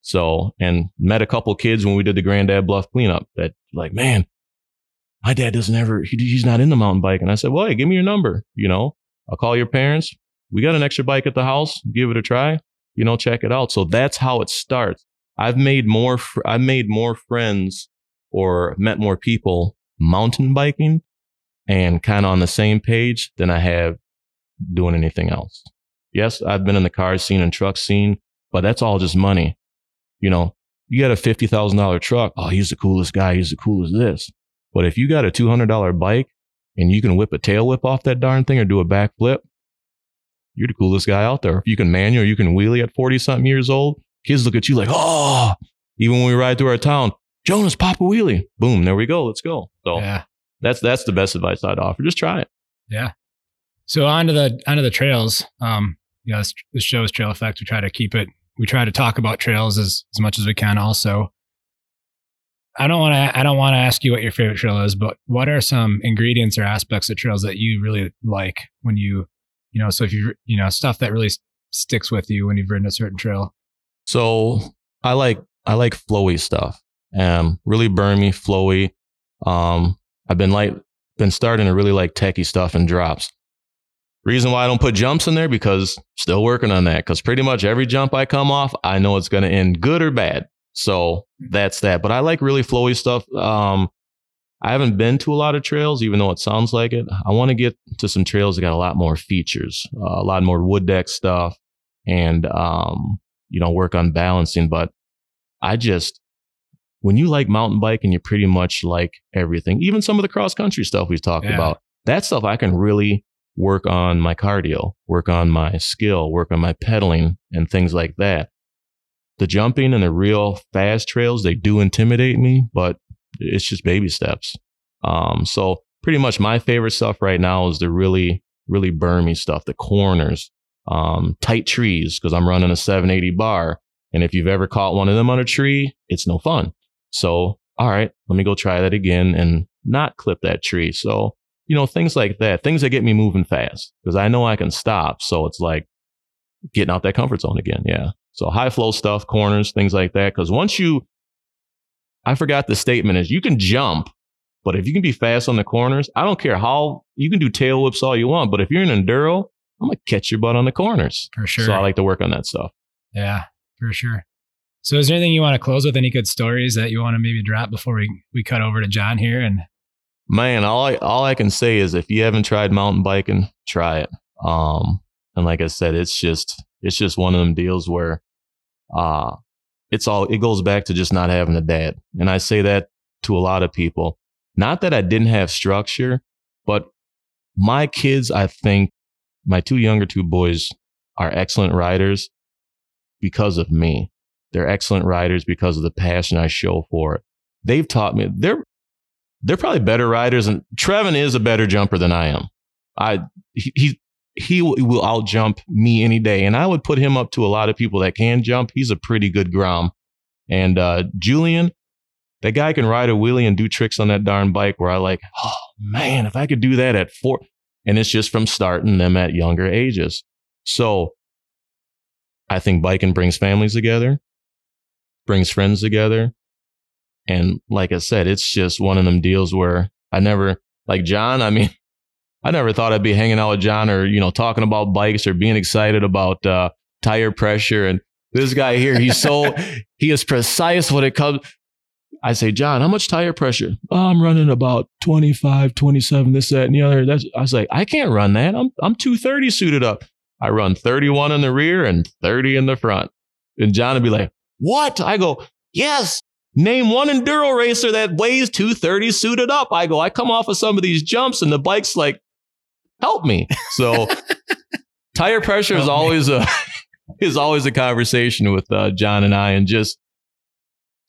So, and met a couple kids when we did the Grandad Bluff cleanup that like, man, my dad doesn't ever, he, he's not into mountain bike. And I said, well, hey, give me your number. You know, I'll call your parents. We got an extra bike at the house. Give it a try. You know, check it out. So that's how it starts. I've made more, fr- I've made more friends or met more people mountain biking and kind of on the same page than I have doing anything else. Yes, I've been in the car scene and truck scene, but that's all just money. You know, you got a $50,000 truck. Oh, he's the coolest guy. He's the coolest this. But if you got a $200 bike and you can whip a tail whip off that darn thing or do a backflip, you're the coolest guy out there. If you can manual, you can wheelie at 40 something years old, kids look at you like, oh, even when we ride through our town, Jonas, pop a wheelie. Boom, there we go. Let's go. So Yeah. that's that's the best advice I'd offer. Just try it. Yeah. So onto the onto the trails. Um, you know, this, this show is Trail EAffect. We try to keep it. We try to talk about trails as as much as we can. Also, I don't want to. I don't want to ask you what your favorite trail is, but what are some ingredients or aspects of trails that you really like when you, you know, so if you, you know, stuff that really sticks with you when you've ridden a certain trail. So I like I like flowy stuff. Um, really burn me, flowy. Um, I've been like been starting to really like techie stuff and drops. Reason why I don't put jumps in there because still working on that. Because pretty much every jump I come off, I know it's going to end good or bad. So that's that. But I like really flowy stuff. Um, I haven't been to a lot of trails, even though it sounds like it. I want to get to some trails that got a lot more features, uh, a lot more wood deck stuff, and um, you know, work on balancing. But I just, when you like mountain biking, you pretty much like everything, even some of the cross country stuff we've talked Yeah. about. That stuff I can really work on my cardio, work on my skill, work on my pedaling and things like that. The jumping and the real fast trails, they do intimidate me, but it's just baby steps. Um, so pretty much my favorite stuff right now is the really, really burmy stuff, the corners, um, tight trees, because I'm running a 780 bar. And if you've ever caught one of them on a tree, it's no fun. So, all right, let me go try that again and not clip that tree. So, you know, things like that, things that get me moving fast because I know I can stop. So it's like getting out that comfort zone again. Yeah. So high flow stuff, corners, things like that. Because once you, I forgot the statement is you can jump, but if you can be fast on the corners, I don't care how you can do tail whips all you want. But if you're an enduro, I'm gonna catch your butt on the corners. For sure. So I like to work on that stuff. yeah, for sure. So is there anything you want to close with? Any good stories that you want to maybe drop before we, we cut over to John here? And Man, all I all I can say is if you haven't tried mountain biking, try it. Um, and like I said, it's just it's just one of them deals where, uh, it's all it goes back to just not having a dad. And I say that to a lot of people. Not that I didn't have structure, but my kids, I think, my two younger two boys are excellent riders because of me. They're excellent riders because of the passion I show for it. They've taught me they're they're probably better riders and Trevin is a better jumper than I am. I he he, he will out jump me any day and I would put him up to a lot of people that can jump. He's a pretty good grom. And uh Julian, that guy can ride a wheelie and do tricks on that darn bike where I like, oh man, if I could do that at 4 and it's just from starting them at younger ages. So I think biking brings families together, brings friends together. And like I said, it's just one of them deals where I never, like John, I mean, I never thought I'd be hanging out with John or, you know, talking about bikes or being excited about uh, tire pressure. And this guy here, he's so, he is precise when it comes. I say, John, how much tire pressure? Oh, I'm running about 25, 27, this, that, and the other. That's, I was like, I can't run that. I'm, I'm 230 suited up. I run 31 in the rear and 30 in the front. And John would be like, what? I go, yes, Name one enduro racer that weighs 230 suited up. I go, I come off of some of these jumps and the bike's like, help me. So tire pressure is always a is always a conversation with uh, John and I and just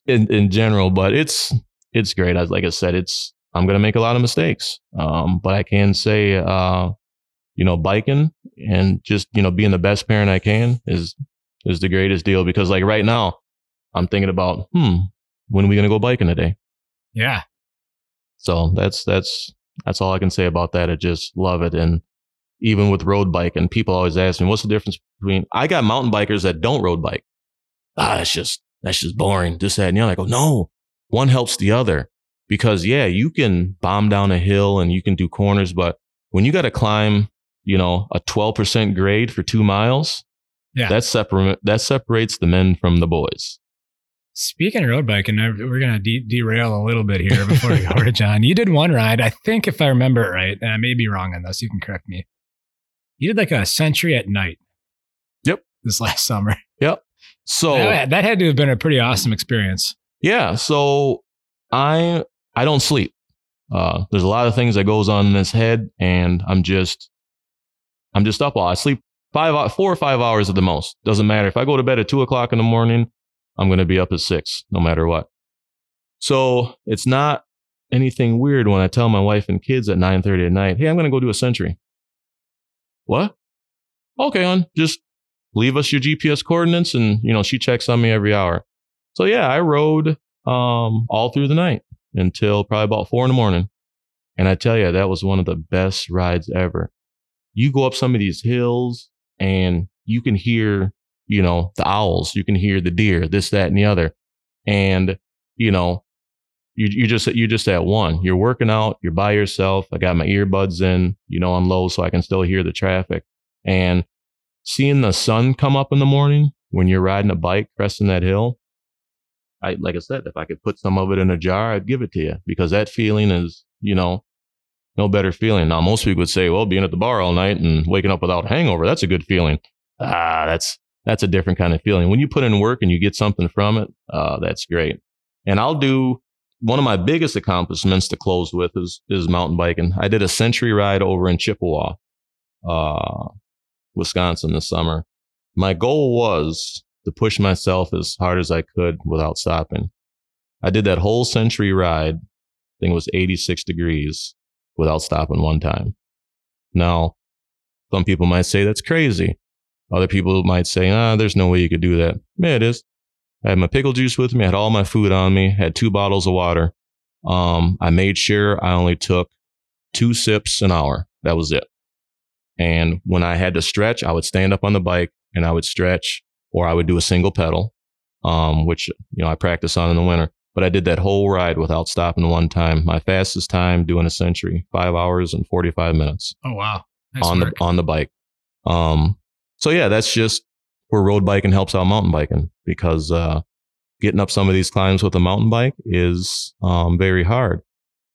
in in general, but it's it's great. As like I said, it's I'm gonna make a lot of mistakes. Um, but I can say uh, you know, biking and just, you know, being the best parent I can is is the greatest deal because like right now I'm thinking about, hmm, when are we going to go biking today? Yeah. So that's that's that's all I can say about that. I just love it and even with road bike and people always ask me what's the difference between I got mountain bikers that don't road bike. Ah, that's just that's just boring. This that and the other. I go, no, one helps the other because yeah, you can bomb down a hill and you can do corners, but when you got to climb, you know, a 12% grade for two miles, Yeah. that separate that separates the men from the boys. Speaking of road biking, we're going to de- derail a little bit here before we go over to John. You did one ride, I think, if I remember it right, and I may be wrong on this. You can correct me. You did like a century at night. Yep. This last summer. Yep. So That, that had to have been a pretty awesome experience. Yeah. So I I don't sleep. Uh, there's a lot of things that goes on in this head, and I'm just I'm just up all. I sleep five four or five hours at the most. Doesn't matter if I go to bed at two o'clock in the morning. I'm gonna be up at six, no matter what. So it's not anything weird when I tell my wife and kids at 9:30 at night, "Hey, I'm gonna go do a century." What? Okay, on just leave us your GPS coordinates, and you know she checks on me every hour. So yeah, I rode um, all through the night until probably about four in the morning. And I tell you, that was one of the best rides ever. You go up some of these hills and you can hear, you know, the owls, you can hear the deer, this, that, and the other. And, you know, you, you just, you just at one, you're working out, you're by yourself. I got my earbuds in, you know, I'm low so I can still hear the traffic and seeing the sun come up in the morning when you're riding a bike, cresting that hill, I like I said, if I could put some of it in a jar, I'd give it to you because that feeling is, you know, no better feeling. Now, most people would say, well, being at the bar all night and waking up without a hangover, that's a good feeling. Ah, that's that's a different kind of feeling. When you put in work and you get something from it, uh, that's great. And I'll do one of my biggest accomplishments to close with is is mountain biking. I did a century ride over in Chippewa, uh, Wisconsin this summer. My goal was to push myself as hard as I could without stopping. I did that whole century ride. I think it was 86 degrees without stopping one time. Now, some people might say that's crazy. Other people might say, ah, there's no way you could do that. Yeah, it is. I had my pickle juice with me, I had all my food on me, had two bottles of water. Um, I made sure I only took two sips an hour. That was it. And when I had to stretch, I would stand up on the bike and I would stretch or I would do a single pedal, um, which, you know, I practice on in the winter. But I did that whole ride without stopping one time. My fastest time doing a century, five hours and 45 minutes Oh, wow. Nice on work. the, on the bike. Um, so yeah, that's just where road biking helps out mountain biking because, uh, getting up some of these climbs with a mountain bike is, um, very hard.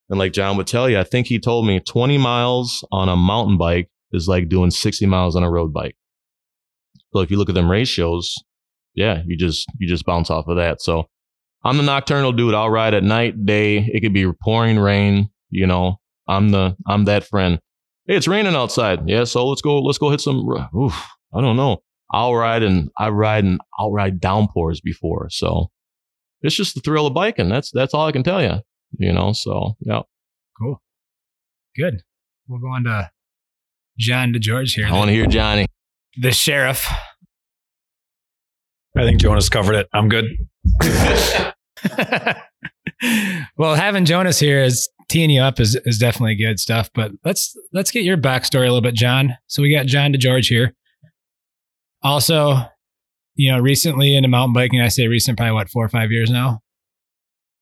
And like John would tell you, I think he told me 20 miles on a mountain bike is like doing 60 miles on a road bike. So if you look at them ratios, yeah, you just you just bounce off of that. So I'm the nocturnal dude. I'll ride at night, day. It could be pouring rain. You know, I'm the I'm that friend. Hey, it's raining outside. Yeah, so let's go. Let's go hit some. Oof, I don't know. I'll ride and I ride and I'll ride downpours before. So it's just the thrill of biking. That's that's all I can tell you. You know. So yeah. Cool. Good. We'll go on to John DeGeorge here, I want to hear Johnny. the sheriff. I think Jonas covered it. I'm good. well, having Jonas here is teeing you up is, is definitely good stuff. But let's let's get your backstory a little bit, John. So we got John DeGeorge here. Also, you know, recently into mountain biking, I say recent, probably what four or five years now.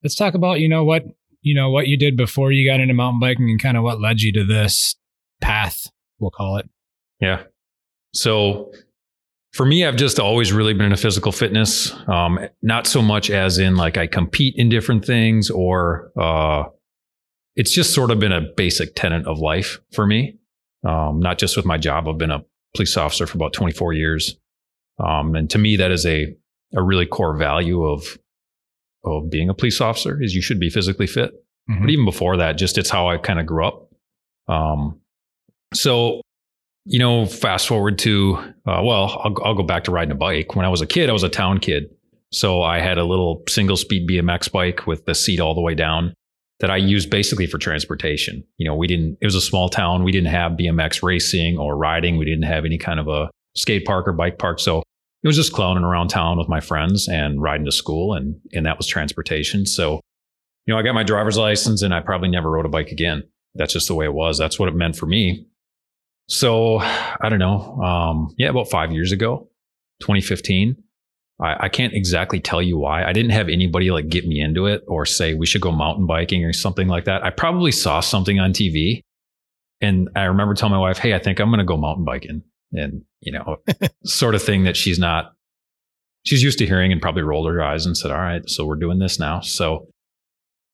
Let's talk about you know what you know what you did before you got into mountain biking and kind of what led you to this path. We'll call it. Yeah. So for me, I've just always really been into physical fitness. Um, not so much as in like I compete in different things or uh, it's just sort of been a basic tenet of life for me. Um, not just with my job. I've been a police officer for about 24 years. Um, and to me, that is a, a really core value of, of being a police officer is you should be physically fit. Mhm. But even before that, just it's how I kind of grew up. Um, so, you know, fast forward to, uh, well, I'll, I'll go back to riding a bike. When I was a kid, I was a town kid. So I had a little single speed BMX bike with the seat all the way down that I used basically for transportation. You know, we didn't, it was a small town. We didn't have BMX racing or riding. We didn't have any kind of a skate park or bike park. So it was just clowning around town with my friends and riding to school. And, and that was transportation. So, you know, I got my driver's license and I probably never rode a bike again. That's just the way it was. That's what it meant for me. So I don't know. Um, yeah, about five years ago, 2015. I, I can't exactly tell you why. I didn't have anybody like get me into it or say we should go mountain biking or something like that. I probably saw something on TV and I remember telling my wife, Hey, I think I'm going to go mountain biking. And, you know, sort of thing that she's not, she's used to hearing and probably rolled her eyes and said, All right, so we're doing this now. So,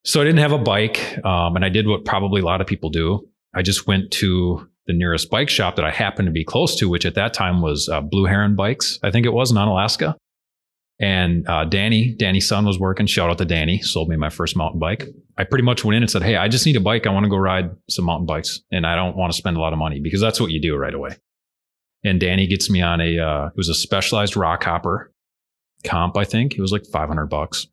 so I didn't have a bike. Um, and I did what probably a lot of people do. I just went to the nearest bike shop that I happened to be close to, which at that time was uh, Blue Heron Bikes, I think it was in Onalaska. And uh, Danny, Danny's son was working. Shout out to Danny, sold me my first mountain bike. I pretty much went in and said, Hey, I just need a bike. I want to go ride some mountain bikes and I don't want to spend a lot of money because that's what you do right away. And Danny gets me on a, uh, it was a specialized Rockhopper comp, I think. It was like 500 bucks.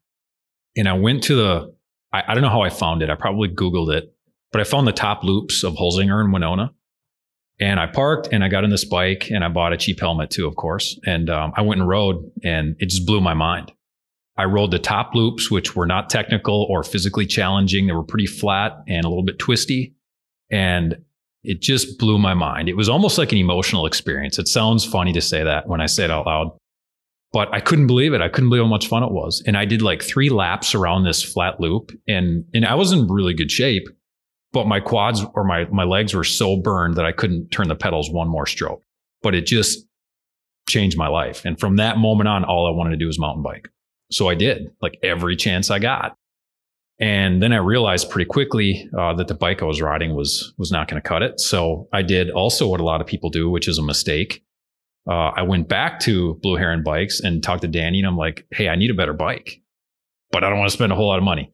And I went to the, I, I don't know how I found it. I probably Googled it, but I found the top loops of Holzinger and Winona. And I parked and I got in this bike and I bought a cheap helmet too, of course. And um, I went and rode and it just blew my mind. I rode the top loops, which were not technical or physically challenging. They were pretty flat and a little bit twisty. And it just blew my mind. It was almost like an emotional experience. It sounds funny to say that when I say it out loud, but I couldn't believe it. I couldn't believe how much fun it was. And I did like three laps around this flat loop and, and I was in really good shape, but my quads or my, my legs were so burned that I couldn't turn the pedals one more stroke, but it just changed my life. And from that moment on, all I wanted to do was mountain bike. So I did like every chance I got. And then I realized pretty quickly uh, that the bike I was riding was was not going to cut it. So I did also what a lot of people do, which is a mistake. Uh, I went back to Blue Heron Bikes and talked to Danny, and I'm like, "Hey, I need a better bike, but I don't want to spend a whole lot of money."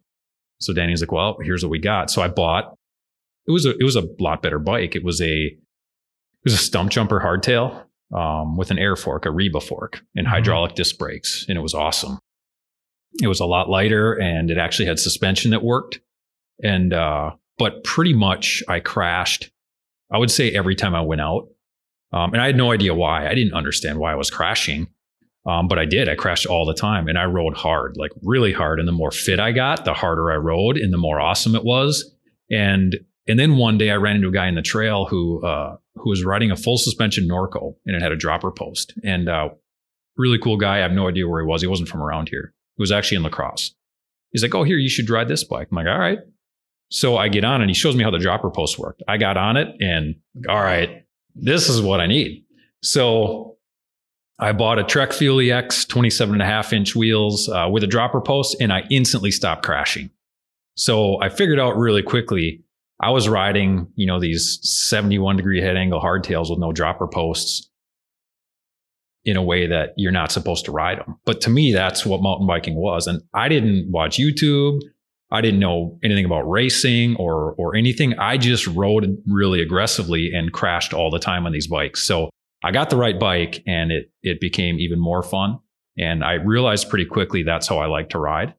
So Danny's like, "Well, here's what we got." So I bought. It was a it was a lot better bike. It was a it was a Stumpjumper hardtail um, with an air fork, a Reba fork, and Mhm. hydraulic disc brakes, and it was awesome. It was a lot lighter, and it actually had suspension that worked. And uh, but pretty much, I crashed. I would say every time I went out, um, and I had no idea why. I didn't understand why I was crashing, um, but I did. I crashed all the time, and I rode hard, like really hard. And the more fit I got, the harder I rode, and the more awesome it was. And and then one day I ran into a guy in the trail who uh, who was riding a full suspension Norco, and it had a dropper post. And uh, really cool guy. I have no idea where he was. He wasn't from around here. He was actually in La Crosse. He's like, "Oh, here, you should ride this bike." I'm like, "All right." So I get on, and he shows me how the dropper post worked. I got on it, and all right, this is what I need. So I bought a Trek Fuel EX 27 and a half inch wheels uh, with a dropper post, and I instantly stopped crashing. So I figured out really quickly I was riding, you know, these 71 degree head angle hardtails with no dropper posts in a way that you're not supposed to ride them. But to me, that's what mountain biking was. And I didn't watch YouTube. I didn't know anything about racing or or anything. I just rode really aggressively and crashed all the time on these bikes. So I got the right bike and it it became even more fun. And I realized pretty quickly that's how I like to ride.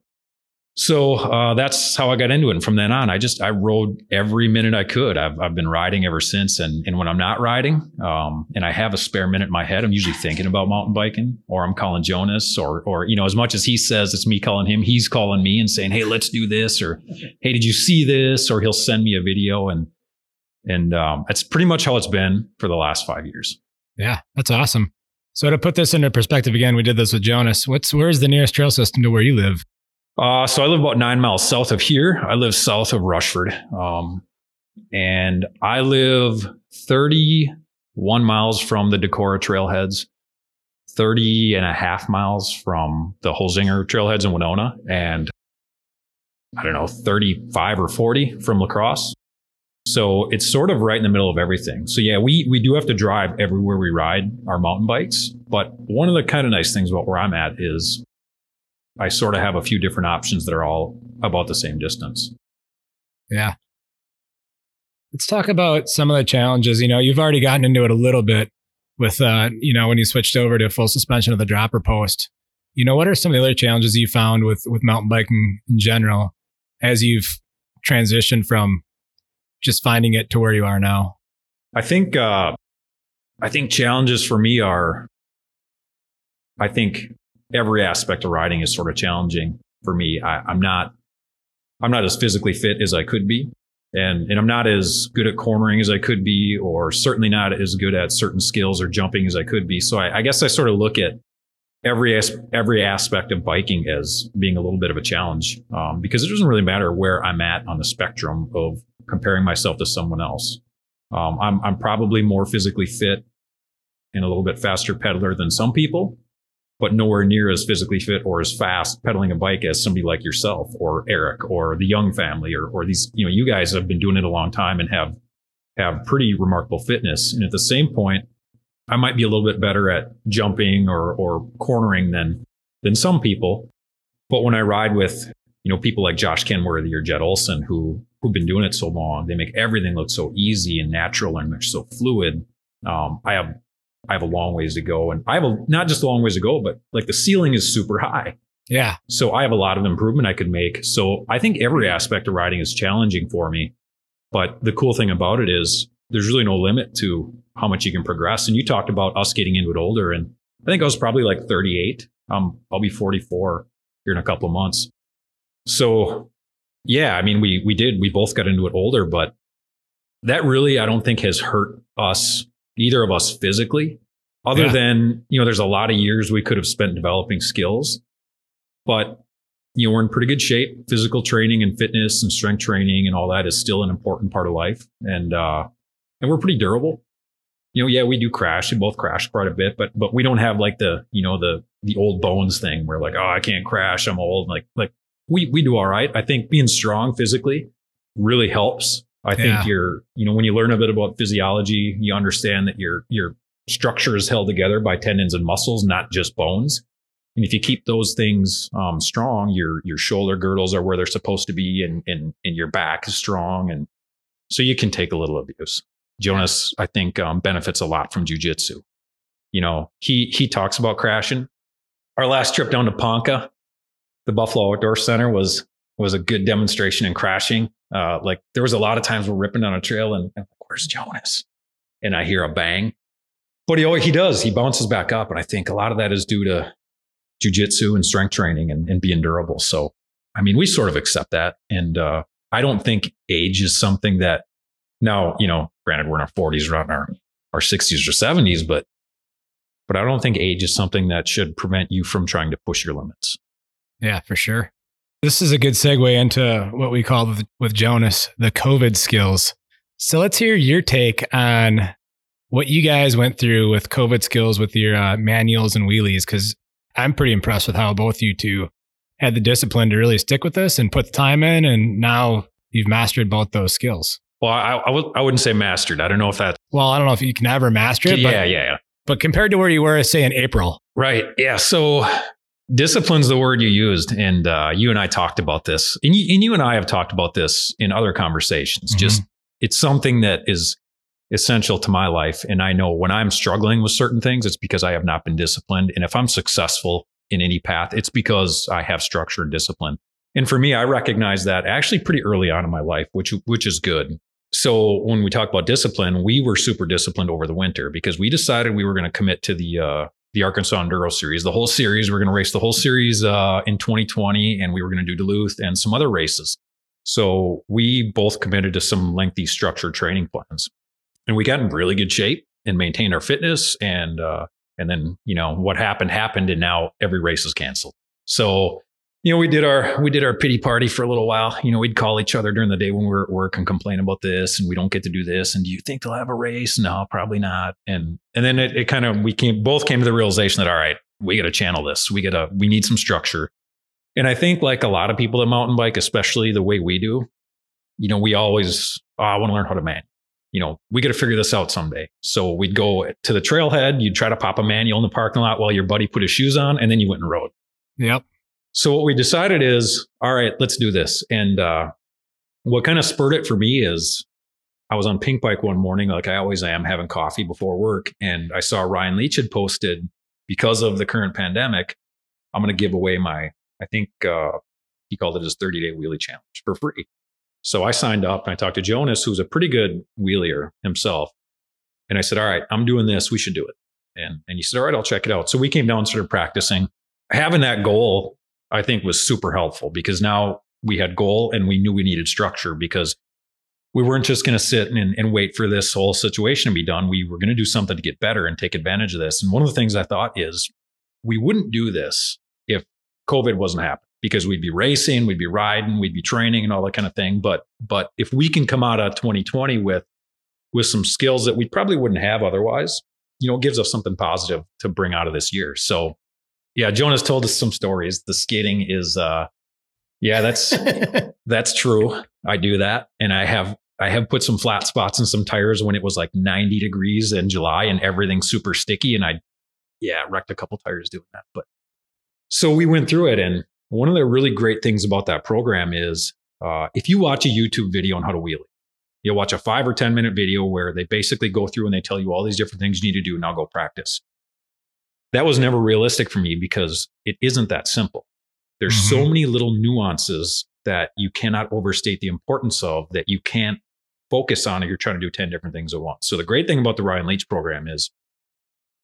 So uh, that's how I got into it. And from then on, I just I rode every minute I could. I've I've been riding ever since. And and when I'm not riding, um, and I have a spare minute in my head, I'm usually thinking about mountain biking, or I'm calling Jonas, or or you know, as much as he says it's me calling him, he's calling me and saying, "Hey, let's do this," or "Hey, did you see this?" Or he'll send me a video, and and um, that's pretty much how it's been for the last five years. Yeah, that's awesome. So to put this into perspective again, we did this with Jonas. What's where's the nearest trail system to where you live? Uh, so I live about nine miles south of here. I live south of Rushford. Um, and I live 31 miles from the Decorah trailheads, 30 and a half miles from the Holzinger trailheads in Winona, and I don't know, 35 or 40 from La Crosse. So it's sort of right in the middle of everything. So yeah, we, we do have to drive everywhere we ride our mountain bikes. But one of the kind of nice things about where I'm at is I sort of have a few different options that are all about the same distance. Yeah. Let's talk about some of the challenges. You know, you've already gotten into it a little bit with, uh, you know, when you switched over to full suspension of the dropper post. You know, what are some of the other challenges you found with with mountain biking in general as you've transitioned from just finding it to where you are now? I think uh, I think challenges for me are I think every aspect of riding is sort of challenging for me. I, I'm not I'm not as physically fit as I could be. And, and I'm not as good at cornering as I could be, or certainly not as good at certain skills or jumping as I could be. So I, I guess I sort of look at every as, every aspect of biking as being a little bit of a challenge um, because it doesn't really matter where I'm at on the spectrum of comparing myself to someone else. Um, I'm I'm probably more physically fit and a little bit faster pedaler than some people, but nowhere near as physically fit or as fast pedaling a bike as somebody like yourself or Eric or the Young family or or these you know you guys have been doing it a long time and have have pretty remarkable fitness. And at the same point, I might be a little bit better at jumping or or cornering than than some people. But when I ride with you know people like Josh Kenworthy or Jed Olson who who've been doing it so long, they make everything look so easy and natural and they're so fluid. Um, I have I have a long ways to go, and I have a not just a long ways to go, but like the ceiling is super high. Yeah. So I have a lot of improvement I could make. So I think every aspect of riding is challenging for me. But the cool thing about it is there's really no limit to how much you can progress. And you talked about us getting into it older, and I think I was probably like 38. Um, I'll be 44 here in a couple of months. So yeah, I mean, we we did we both got into it older, but that really I don't think has hurt us either of us physically. Other Yeah. than you know, there's a lot of years we could have spent developing skills, but you know, we're in pretty good shape. Physical training and fitness and strength training and all that is still an important part of life, and uh, and we're pretty durable. You know, yeah, we do crash. We both crash quite a bit, but but we don't have like the you know the the old bones thing where like oh I can't crash I'm old like like we we do all right. I think being strong physically really helps. I think Yeah. you're you know when you learn a bit about physiology, you understand that your your structure is held together by tendons and muscles, not just bones. And if you keep those things um, strong, your your shoulder girdles are where they're supposed to be, and and and your back is strong, and so you can take a little abuse. Jonas, I think, um, benefits a lot from jujitsu. You know, he he talks about crashing. Our last trip down to Ponca, the Buffalo Outdoor Center was was a good demonstration in crashing. Uh, like there was a lot of times we're ripping down a trail and, and where's Jonas? And I hear a bang, but he always, he does he bounces back up, and I think a lot of that is due to jujitsu and strength training and, and being durable. So I mean, we sort of accept that, and uh, I don't think age is something that now you know. Granted, we're in our forties, we're not in our our sixties or seventies, but but I don't think age is something that should prevent you from trying to push your limits. Yeah, for sure. This is a good segue into what we call with, with Jonas the COVID skills. So let's hear your take on what you guys went through with COVID skills with your uh, manuals and wheelies, because I'm pretty impressed with how both you two had the discipline to really stick with this and put the time in, and now you've mastered both those skills. Well, I, I, w- I wouldn't say mastered. I don't know if that's Well, I don't know if you can ever master it, yeah, but, yeah, yeah. but compared to where you were, say in April, Right. Yeah. So discipline's the word you used. And uh, you and I talked about this. And you, and you and I have talked about this in other conversations. Mhm. Just it's something that is essential to my life. And I know when I'm struggling with certain things, it's because I have not been disciplined. And if I'm successful in any path, it's because I have structure and discipline. And for me, I recognize that actually pretty early on in my life, which which is good. So when we talk about discipline, we were super disciplined over the winter because we decided we were going to commit to the uh, the Arkansas Enduro Series, the whole series. We're going to race the whole series uh, in 2020, and we were going to do Duluth and some other races. So we both committed to some lengthy structured training plans, and we got in really good shape and maintained our fitness. And uh, and then you know what happened happened, and now every race is canceled. So you know we did our we did our pity party for a little while. You know we'd call each other during the day when we were at work and complain about this, and we don't get to do this. And do you think they'll have a race? No, probably not. And and then it, it kind of we came both came to the realization that all right, we got to channel this. We got to we need some structure. And I think like a lot of people that mountain bike, especially the way we do, you know, we always oh, I want to learn how to man. You know, we got to figure this out someday. So we'd go to the trailhead. You'd try to pop a manual in the parking lot while your buddy put his shoes on, and then you went and rode. yep, So what we decided is, all right, let's do this. And uh, what kind of spurred it for me is I was on Pinkbike one morning, like I always am, having coffee before work, and I saw Ryan Leech had posted because of the current pandemic, I'm going to give away my, I think uh, he called it his 30 day wheelie challenge for free. So I signed up and I talked to Jonas, who's a pretty good wheelier himself. And I said, All right, I'm doing this. We should do it. And, and he said, All right, I'll check it out. So we came down and started practicing. Having that goal, I think, was super helpful because now we had goal and we knew we needed structure because we weren't just going to sit and, and wait for this whole situation to be done. We were going to do something to get better and take advantage of this. And one of the things I thought is we wouldn't do this if COVID wasn't happening because we'd be racing, we'd be riding, we'd be training and all that kind of thing. But but if we can come out of 2020 with with some skills that we probably wouldn't have otherwise, you know, it gives us something positive to bring out of this year. So yeah, Jonas told us some stories. The skating is uh yeah, that's that's true. I do that. And I have I have put some flat spots in some tires when it was like 90 degrees in July and everything super sticky. And I, yeah, wrecked a couple tires doing that. But so we went through it. And one of the really great things about that program is uh, if you watch a YouTube video on how to wheelie, you'll watch a five or 10 minute video where they basically go through and they tell you all these different things you need to do. Now go practice. That was never realistic for me because it isn't that simple. There's mm-hmm. so many little nuances that you cannot overstate the importance of that you can't focus on if you're trying to do 10 different things at once. So the great thing about the Ryan Leech program is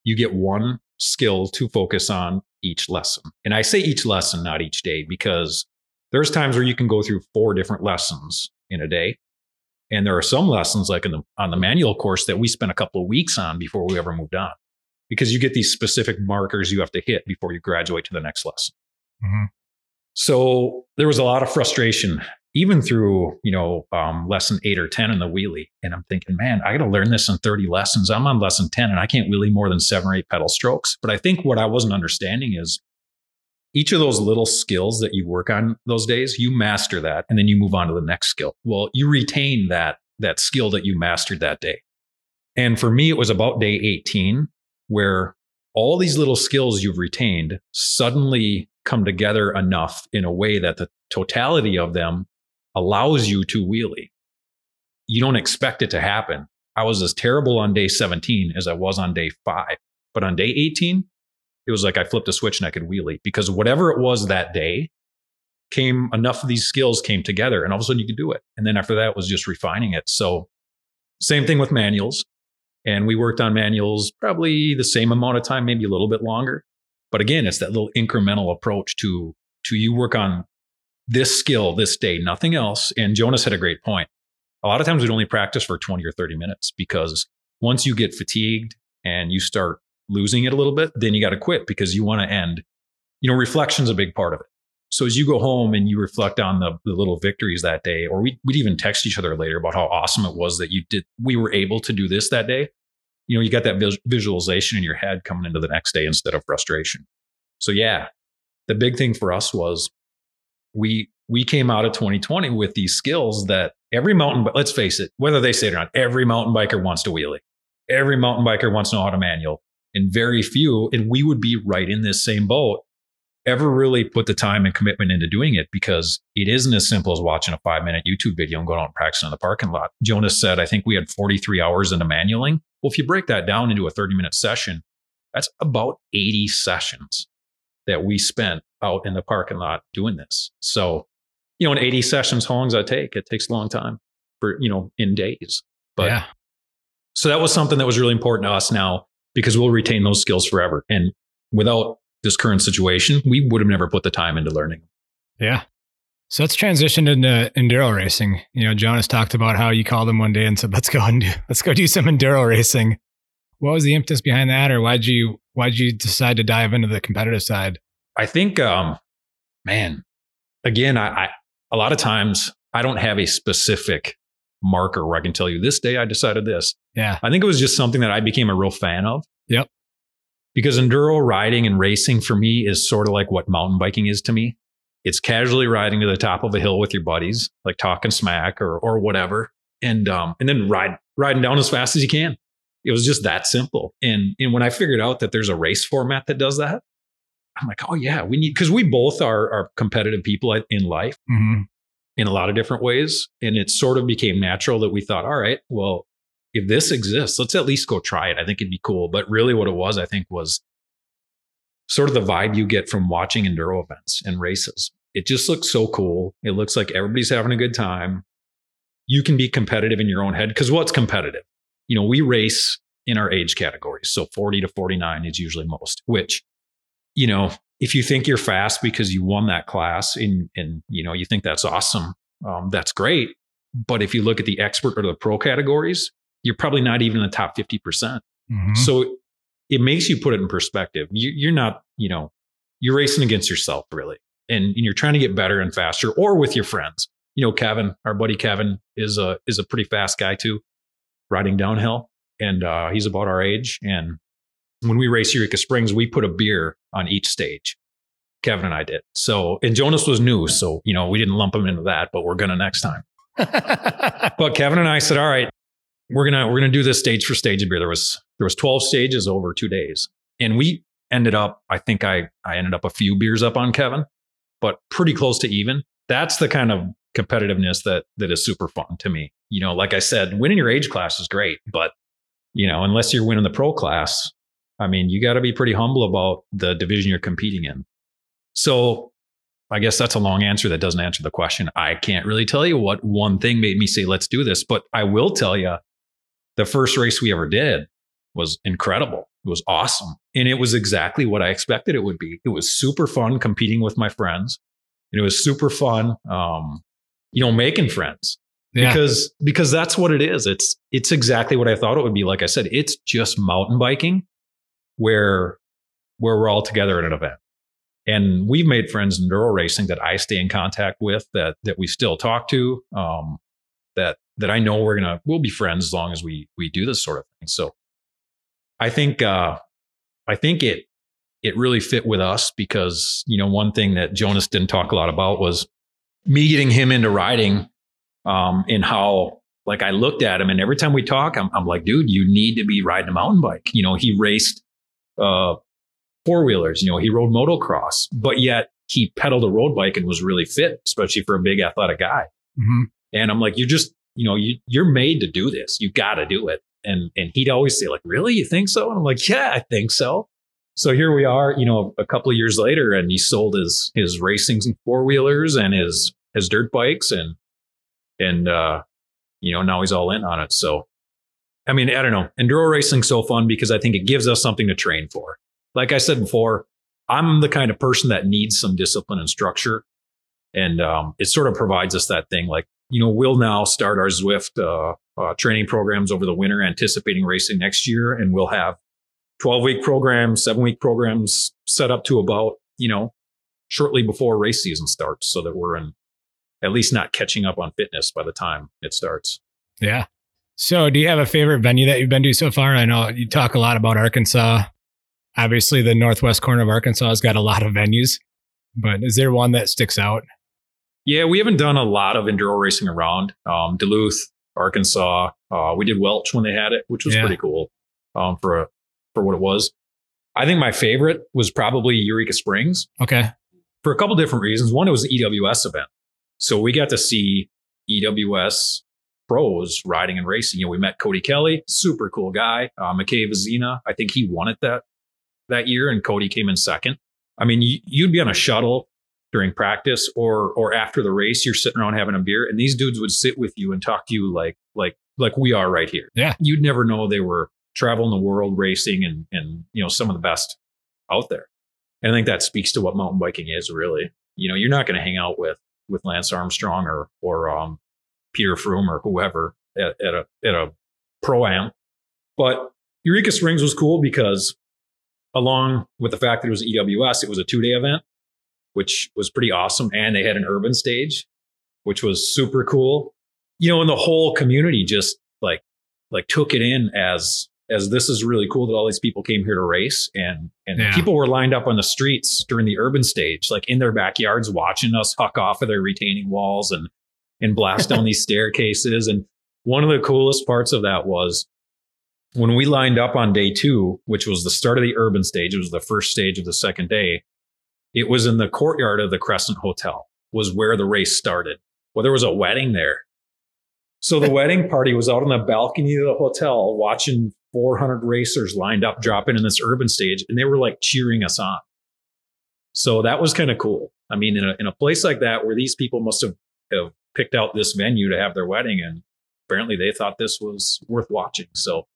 you get one skill to focus on each lesson. And I say each lesson, not each day, because there's times where you can go through four different lessons in a day. And there are some lessons like in the, on the manual course that we spent a couple of weeks on before we ever moved on because you get these specific markers you have to hit before you graduate to the next lesson. Mm-hmm. So there was a lot of frustration even through you know um, lesson eight or ten in the wheelie. And i'm thinking man i got to learn this in 30 lessons. I'm on lesson 10 and i can't wheelie more than seven or eight pedal strokes. But i think what i wasn't understanding is each of those little skills that you work on those days you master that and then you move on to the next skill. Well you retain that that skill that you mastered that day. And for me it was about day 18 where all these little skills you've retained suddenly come together enough in a way that the totality of them allows you to wheelie. You don't expect it to happen. I was as terrible on day 17 as I was on day five. But on day 18, it was like I flipped a switch and I could wheelie because whatever it was that day came, enough of these skills came together and all of a sudden you could do it. And then after that was just refining it. So same thing with manuals. And we worked on manuals probably the same amount of time, maybe a little bit longer. But again, it's that little incremental approach to, to you work on this skill this day, nothing else. And Jonas had a great point. A lot of times we'd only practice for 20 or 30 minutes because once you get fatigued and you start losing it a little bit, then you got to quit because you want to end. You know, reflection's a big part of it. So as you go home and you reflect on the, the little victories that day, or we, would even text each other later about how awesome it was that you did, we were able to do this that day. You know, you got that vis- visualization in your head coming into the next day instead of frustration. So yeah, the big thing for us was we we came out of 2020 with these skills that every mountain but let's face it whether they say it or not every mountain biker wants to wheelie every mountain biker wants to know how to manual and very few and we would be right in this same boat ever really put the time and commitment into doing it because it isn't as simple as watching a five minute YouTube video and going out and practicing in the parking lot. Jonas said, I think we had 43 hours into manualing. Well, if you break that down into a 30 minute session, that's about 80 sessions that we spent out in the parking lot doing this. So, you know, in 80 sessions, how long does that take? It takes a long time for, you know, in days. But yeah. so that was something that was really important to us now because we'll retain those skills forever. And without this current situation, we would have never put the time into learning. Yeah. So let's transition into enduro racing. You know, Jonas talked about how you called him one day and said, "Let's go and do, let's go do some enduro racing." What was the impetus behind that, or why'd you why'd you decide to dive into the competitive side? I think, um, man, again, I, I a lot of times I don't have a specific marker where I can tell you this day I decided this. Yeah. I think it was just something that I became a real fan of. Yep. Because enduro riding and racing for me is sort of like what mountain biking is to me. It's casually riding to the top of a hill with your buddies, like talking smack or or whatever, and um and then ride riding down as fast as you can. It was just that simple. And and when I figured out that there's a race format that does that, I'm like, oh yeah, we need because we both are are competitive people in life Mhm. in a lot of different ways, and it sort of became natural that we thought, all right, well, if this exists, let's at least go try it. I think it'd be cool. But really, what it was, I think, was sort of the vibe you get from watching enduro events and races. It just looks so cool. It looks like everybody's having a good time. You can be competitive in your own head because what's competitive? You know, we race in our age categories. So 40 to 49 is usually most, which, you know, if you think you're fast because you won that class and, and you know, you think that's awesome, um, that's great. But if you look at the expert or the pro categories, you're probably not even in the top 50%. Mhm. So it makes you put it in perspective. You, you're not, you know, you're racing against yourself really, and, and you're trying to get better and faster, or with your friends. You know, Kevin, our buddy Kevin, is a is a pretty fast guy too, riding downhill, and uh, he's about our age. And when we race Eureka Springs, we put a beer on each stage. Kevin and I did. So, and Jonas was new, so you know we didn't lump him into that, but we're gonna next time. But Kevin and I said, all right, we're gonna we're gonna do this stage for stage of beer. There was there was 12 stages over two days. And we ended up, I think I I ended up a few beers up on Kevin, but pretty close to even. That's the kind of competitiveness that that is super fun to me. You know, like I said, winning your age class is great, but you know, unless you're winning the pro class, I mean, you got to be pretty humble about the division you're competing in. So I guess that's a long answer that doesn't answer the question. I can't really tell you what one thing made me say, let's do this, but I will tell you the first race we ever did was incredible. It was awesome. And it was exactly what I expected it would be. It was super fun competing with my friends. And it was super fun, um, you know, making friends yeah. because because that's what it is. It's it's exactly what I thought it would be. Like I said, it's just mountain biking where where we're all together at an event. And we've made friends in enduro racing that I stay in contact with, that that we still talk to, um, that that I know we're gonna we'll be friends as long as we we do this sort of thing. So I think uh, I think it it really fit with us because you know one thing that Jonas didn't talk a lot about was me getting him into riding um, and how like I looked at him and every time we talk, I'm, I'm like, dude, you need to be riding a mountain bike. You know, he raced uh, four wheelers. You know, he rode motocross, but yet he pedaled a road bike and was really fit, especially for a big athletic guy. Mhm. And I'm like, you just, you know, you you're made to do this. You got to do it. And and he'd always say, like, really, you think so? And I'm like, yeah, I think so. So here we are, you know, a couple of years later, and he sold his his racing four wheelers and his his dirt bikes, and and uh, you know, now he's all in on it. So, I mean, I don't know, enduro racing's so fun because I think it gives us something to train for. Like I said before, I'm the kind of person that needs some discipline and structure, and um, it sort of provides us that thing. Like, you know, we'll now start our Zwift uh, uh, training programs over the winter, anticipating racing next year, and we'll have 12 week programs, seven week programs set up to about, you know, shortly before race season starts so that we're in at least not catching up on fitness by the time it starts. Yeah. So, do you have a favorite venue that you've been to so far? I know you talk a lot about Arkansas. Obviously, the northwest corner of Arkansas has got a lot of venues, but is there one that sticks out? Yeah, we haven't done a lot of enduro racing around um, Duluth, Arkansas. Uh, we did Welch when they had it, which was Yeah. pretty cool um, for a, for what it was. I think my favorite was probably Eureka Springs. Okay. for a couple different reasons. One, it was an EWS event. So we got to see EWS pros riding and racing. You know, we met Cody Kelly, super cool guy. Uh, McKay Vizina, I think he won it that that year, and Cody came in second. I mean, you'd be on a shuttle during practice or or after the race. You're sitting around having a beer, and these dudes would sit with you and talk to you like like like we are right here. Yeah. you'd never know they were traveling the world racing and and you know some of the best out there. And I think that speaks to what mountain biking is really. You know, you're not going to hang out with with Lance Armstrong or or um, Peter Froome or whoever at, at a at a pro am. But Eureka Springs was cool because, along with the fact that it was EWS, it was a two day event, which was pretty awesome, and they had an urban stage, which was super cool. You know, and the whole community just like like took it in as as this is really cool that all these people came here to race and and Yeah. people were lined up on the streets during the urban stage like in their backyards watching us huck off of their retaining walls and and blast down these staircases and one of the coolest parts of that was when we lined up on day 2 which was the start of the urban stage it was the first stage of the second day It was in the courtyard of the Crescent Hotel, was where the race started. Well, there was a wedding there. So the wedding party was out on the balcony of the hotel watching 400 racers lined up dropping in this urban stage, and they were like cheering us on. So that was kind of cool. I mean, in a, in a place like that where these people must have, have picked out this venue to have their wedding, and apparently they thought this was worth watching. So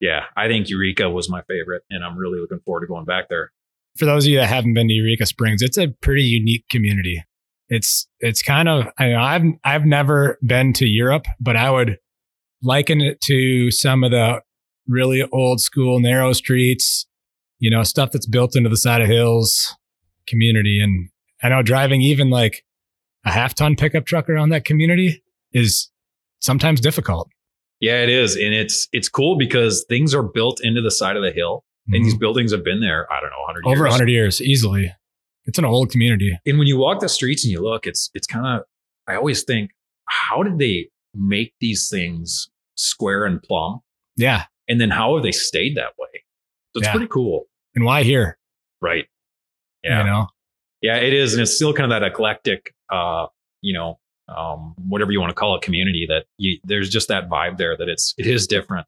yeah, I think Eureka was my favorite, and I'm really looking forward to going back there. For those of you that haven't been to Eureka Springs, it's a pretty unique community. It's it's kind of I I've I've never been to Europe, but I would liken it to some of the really old school narrow streets, you know, stuff that's built into the side of hills community. And I know driving even like a half ton pickup truck around that community is sometimes difficult. Yeah, it is. And it's it's cool because things are built into the side of the hill. Mm-hmm. And these mm-hmm. buildings have been there, I don't know, 100 Over 100 years, easily. It's an old community. And when you walk the streets and you look, it's it's kind of I always think, how did they make these things square and plumb? Yeah. And then how have they stayed that way? So it's yeah. pretty cool. And why here? Right. Yeah. You know? Yeah, it is. And it's still kind of that eclectic, uh, you know, um, whatever you want to call it, community that you, there's just that vibe there that it's, it is different.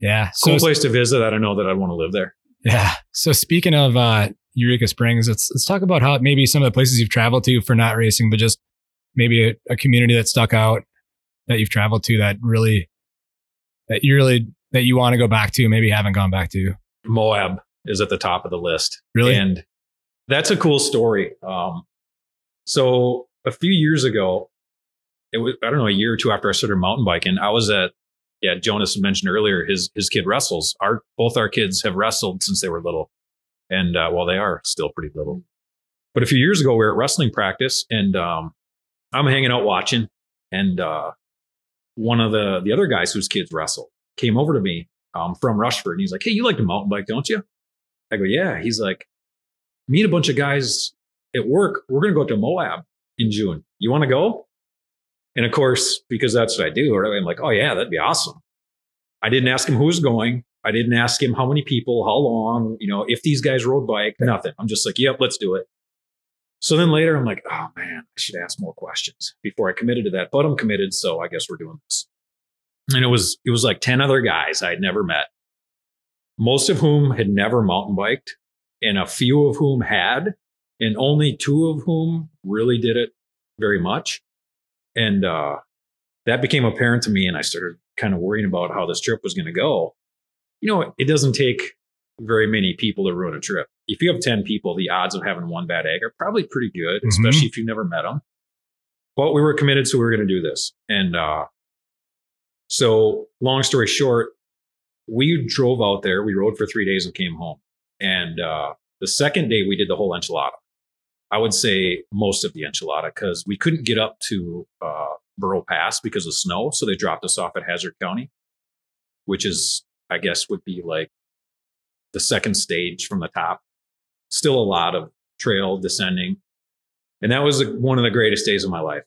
Yeah. Cool so, place to visit. I don't know that I'd want to live there. Yeah. So speaking of, uh, Eureka Springs, let's, let's talk about how maybe some of the places you've traveled to for not racing, but just maybe a, a community that stuck out that you've traveled to that really, that you really, that you want to go back to, maybe haven't gone back to. Moab is at the top of the list. Really? And that's a cool story. Um, so a few years ago, it was I don't know a year or two after I started mountain biking, I was at yeah Jonas mentioned earlier his his kid wrestles. Our both our kids have wrestled since they were little, and uh, they are still pretty little. But a few years ago we were at wrestling practice, and um, I'm hanging out watching, and uh, one of the the other guys whose kids wrestle came over to me um, from Rushford, and he's like, "Hey, you like to mountain bike, don't you?" I go, "Yeah." He's like, meet a bunch of guys at work. We're to go to Moab in June. You want to go? And of course, because that's what I do, I'm like, oh yeah, that'd be awesome. I didn't ask him who was going. I didn't ask him how many people, how long, you know, if these guys rode bike, nothing. I'm just like, yep, let's do it. So then later I'm like, oh man, I should ask more questions before I committed to that. But I'm committed, so I guess we're doing this. And it was it was like 10 other guys I had never met. Most of whom had never mountain biked and a few of whom had, and only two of whom really did it very much. And uh, that became apparent to me, and I started kind of worrying about how this trip was going to go. You know, it doesn't take very many people to ruin a trip. If you have 10 people, the odds of having one bad egg are probably pretty good, mm-hmm. especially if you've never met them. But we were committed, so we were going to do this. And uh, so, long story short, we drove out there. We rode for three days and came home. And uh, the second day, we did the whole enchilada. I would say most of the enchilada because we couldn't get up to uh, Burro Pass because of snow. So they dropped us off at Hazard County, which is, I guess, would be like the second stage from the top. Still a lot of trail descending. And that was one of the greatest days of my life.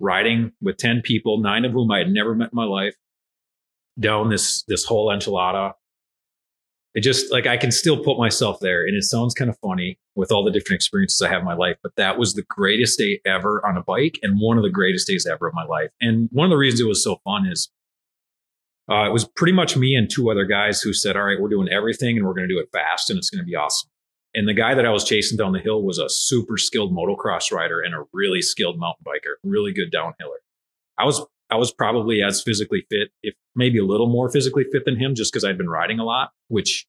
Riding with 10 people, nine of whom I had never met in my life, down this, this whole enchilada it just like I can still put myself there. And it sounds kind of funny with all the different experiences I have in my life, but that was the greatest day ever on a bike and one of the greatest days ever of my life. And one of the reasons it was so fun is uh, it was pretty much me and two other guys who said, All right, we're doing everything and we're going to do it fast and it's going to be awesome. And the guy that I was chasing down the hill was a super skilled motocross rider and a really skilled mountain biker, really good downhiller. I was I was probably as physically fit, if maybe a little more physically fit than him, just because I'd been riding a lot, which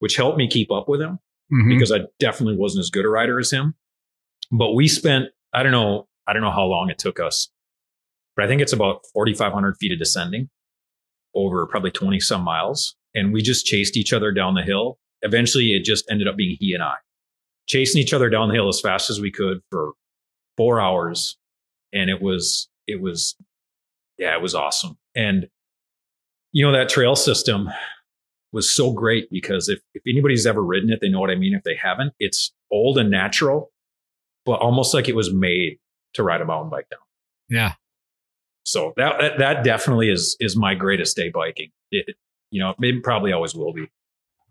which helped me keep up with him mm-hmm. because I definitely wasn't as good a rider as him. But we spent I don't know I don't know how long it took us, but I think it's about 4,500 feet of descending over probably 20 some miles, and we just chased each other down the hill. Eventually, it just ended up being he and I chasing each other down the hill as fast as we could for four hours, and it was it was yeah, it was awesome. And you know, that trail system was so great because if, if anybody's ever ridden it, they know what I mean. If they haven't, it's old and natural, but almost like it was made to ride a mountain bike down. Yeah. So that, that, definitely is, is my greatest day biking. It, you know, it probably always will be.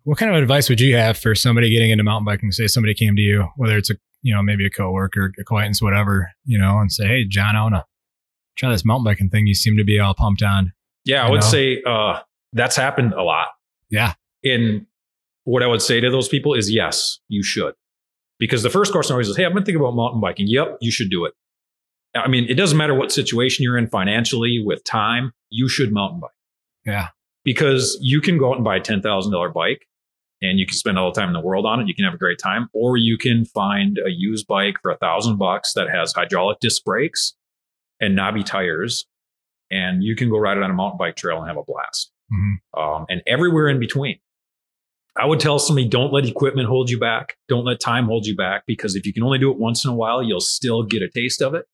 What kind of advice would you have for somebody getting into mountain biking? Say somebody came to you, whether it's a you know, maybe a coworker, acquaintance, whatever, you know, and say, Hey, John, I want to try this mountain biking thing. You seem to be all pumped on. Yeah, I would know? say uh, that's happened a lot. Yeah. And what I would say to those people is yes, you should. Because the first question always is, hey, I've been thinking about mountain biking. Yep, you should do it. I mean, it doesn't matter what situation you're in financially with time, you should mountain bike. Yeah. Because you can go out and buy a $10,000 bike and you can spend all the time in the world on it. You can have a great time. Or you can find a used bike for a thousand bucks that has hydraulic disc brakes and knobby tires. And you can go ride it on a mountain bike trail and have a blast Mhm. um, and everywhere in between. I would tell somebody don't let equipment hold you back. Don't let time hold you back because if you can only do it once in a while, you'll still get a taste of it.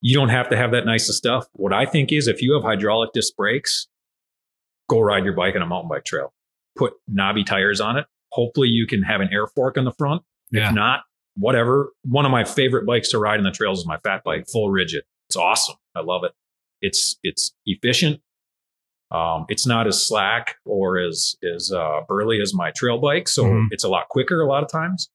You don't have to have that nice of stuff. What I think is if you have hydraulic disc brakes, go ride your bike on a mountain bike trail. Put knobby tires on it. Hopefully you can have an air fork on the front. Yeah. If not, whatever. One of my favorite bikes to ride in the trails is my fat bike, full rigid. It's awesome. I love it. It's it's efficient. Um, it's not as slack or as as uh, burly as my trail bike, so Mhm. it's a lot quicker a lot of times.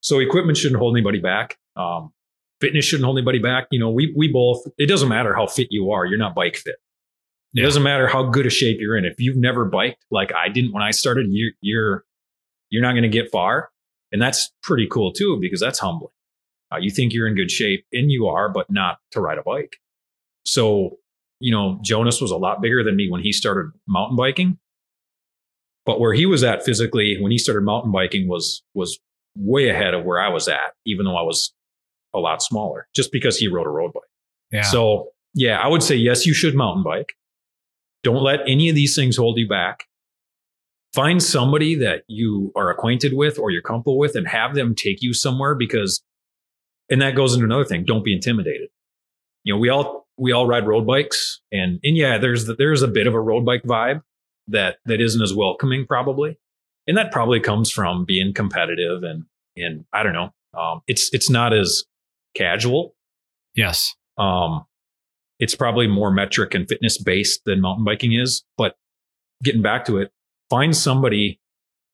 So equipment shouldn't hold anybody back. Um, fitness shouldn't hold anybody back. You know, we we both. It doesn't matter how fit you are. You're not bike fit. It Yeah. doesn't matter how good a shape you're in. If you've never biked like I didn't when I started, you're you're you're not going to get far, and that's pretty cool too because that's humbling. Uh, you think you're in good shape, and you are, but not to ride a bike. So, you know, Jonas was a lot bigger than me when he started mountain biking. But where he was at physically when he started mountain biking was was way ahead of where I was at, even though I was a lot smaller, just because he rode a road bike. Yeah. So yeah, I would say yes, you should mountain bike. Don't let any of these things hold you back. Find somebody that you are acquainted with or you're comfortable with and have them take you somewhere because and that goes into another thing. Don't be intimidated. You know, we all we all ride road bikes and and yeah, there's the, there's a bit of a road bike vibe that that isn't as welcoming probably. And that probably comes from being competitive and and I don't know. Um, it's it's not as casual yes. um, it's probably more metric and fitness based than mountain biking is. But getting back to it, find somebody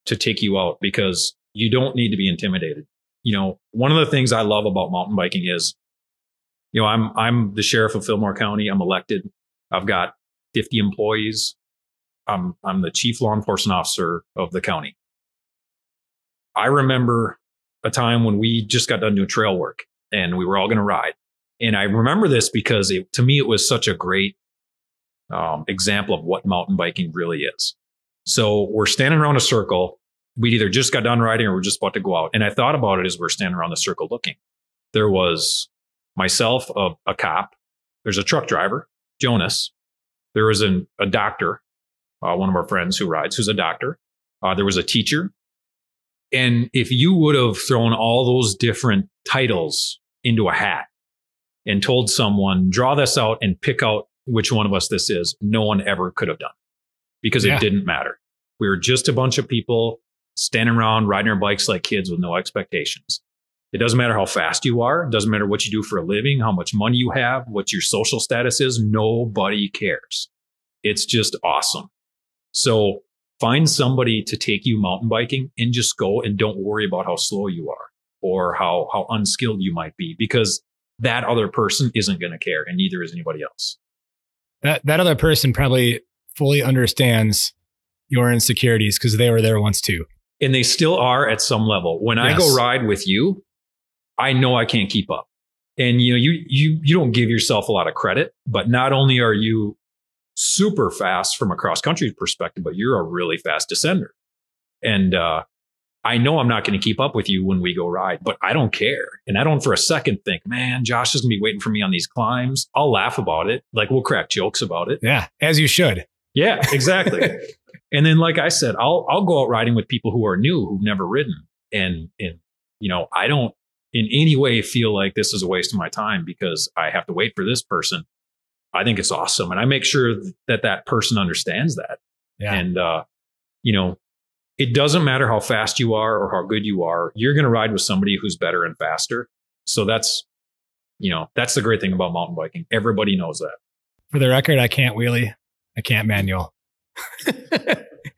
to take you out because you don't need to be intimidated. You know, one of the things I love about mountain biking is, you know, I'm I'm the sheriff of Fillmore County. I'm elected. I've got 50 employees. I'm I'm the chief law enforcement officer of the county. I remember a time when we just got done doing trail work and we were all going to ride. And I remember this because it, to me, it was such a great um, example of what mountain biking really is. So we're standing around a circle. We'd either just got done riding or we're just about to go out. And I thought about it as we're standing around the circle looking. There was myself, a, a cop. There's a truck driver, Jonas. There was an, a doctor, uh, one of our friends who rides, who's a doctor. Uh, there was a teacher. And if you would have thrown all those different titles into a hat and told someone, draw this out and pick out which one of us this is, no one ever could have done because Yeah. it didn't matter. We were just a bunch of people standing around riding our bikes like kids with no expectations. It doesn't matter how fast you are. It doesn't matter what you do for a living, how much money you have, what your social status is. Nobody cares. It's just awesome. So find somebody to take you mountain biking and just go and don't worry about how slow you are or how, how unskilled you might be because that other person isn't going to care and neither is anybody else. That that other person probably fully understands your insecurities because they were there once too. And they still are at some level. When I go ride with you, I know I can't keep up. And you know, you you you don't give yourself a lot of credit, but not only are you super fast from a cross country perspective, but you're a really fast descender. And uh I know I'm not going to keep up with you when we go ride, but I don't care. And I don't for a second think, man, Josh is going to be waiting for me on these climbs. I'll laugh about it. Like we'll crack jokes about it. Yeah, as you should. Yeah, exactly. and then, like I said, I'll I'll go out riding with people who are new, who've never ridden, and and you know, I don't in any way feel like this is a waste of my time because I have to wait for this person. I think it's awesome, and I make sure that that person understands that. Yeah. And uh, you know, it doesn't matter how fast you are or how good you are. You're going to ride with somebody who's better and faster. So that's you know that's the great thing about mountain biking. Everybody knows that. For the record, I can't wheelie. I can't manual.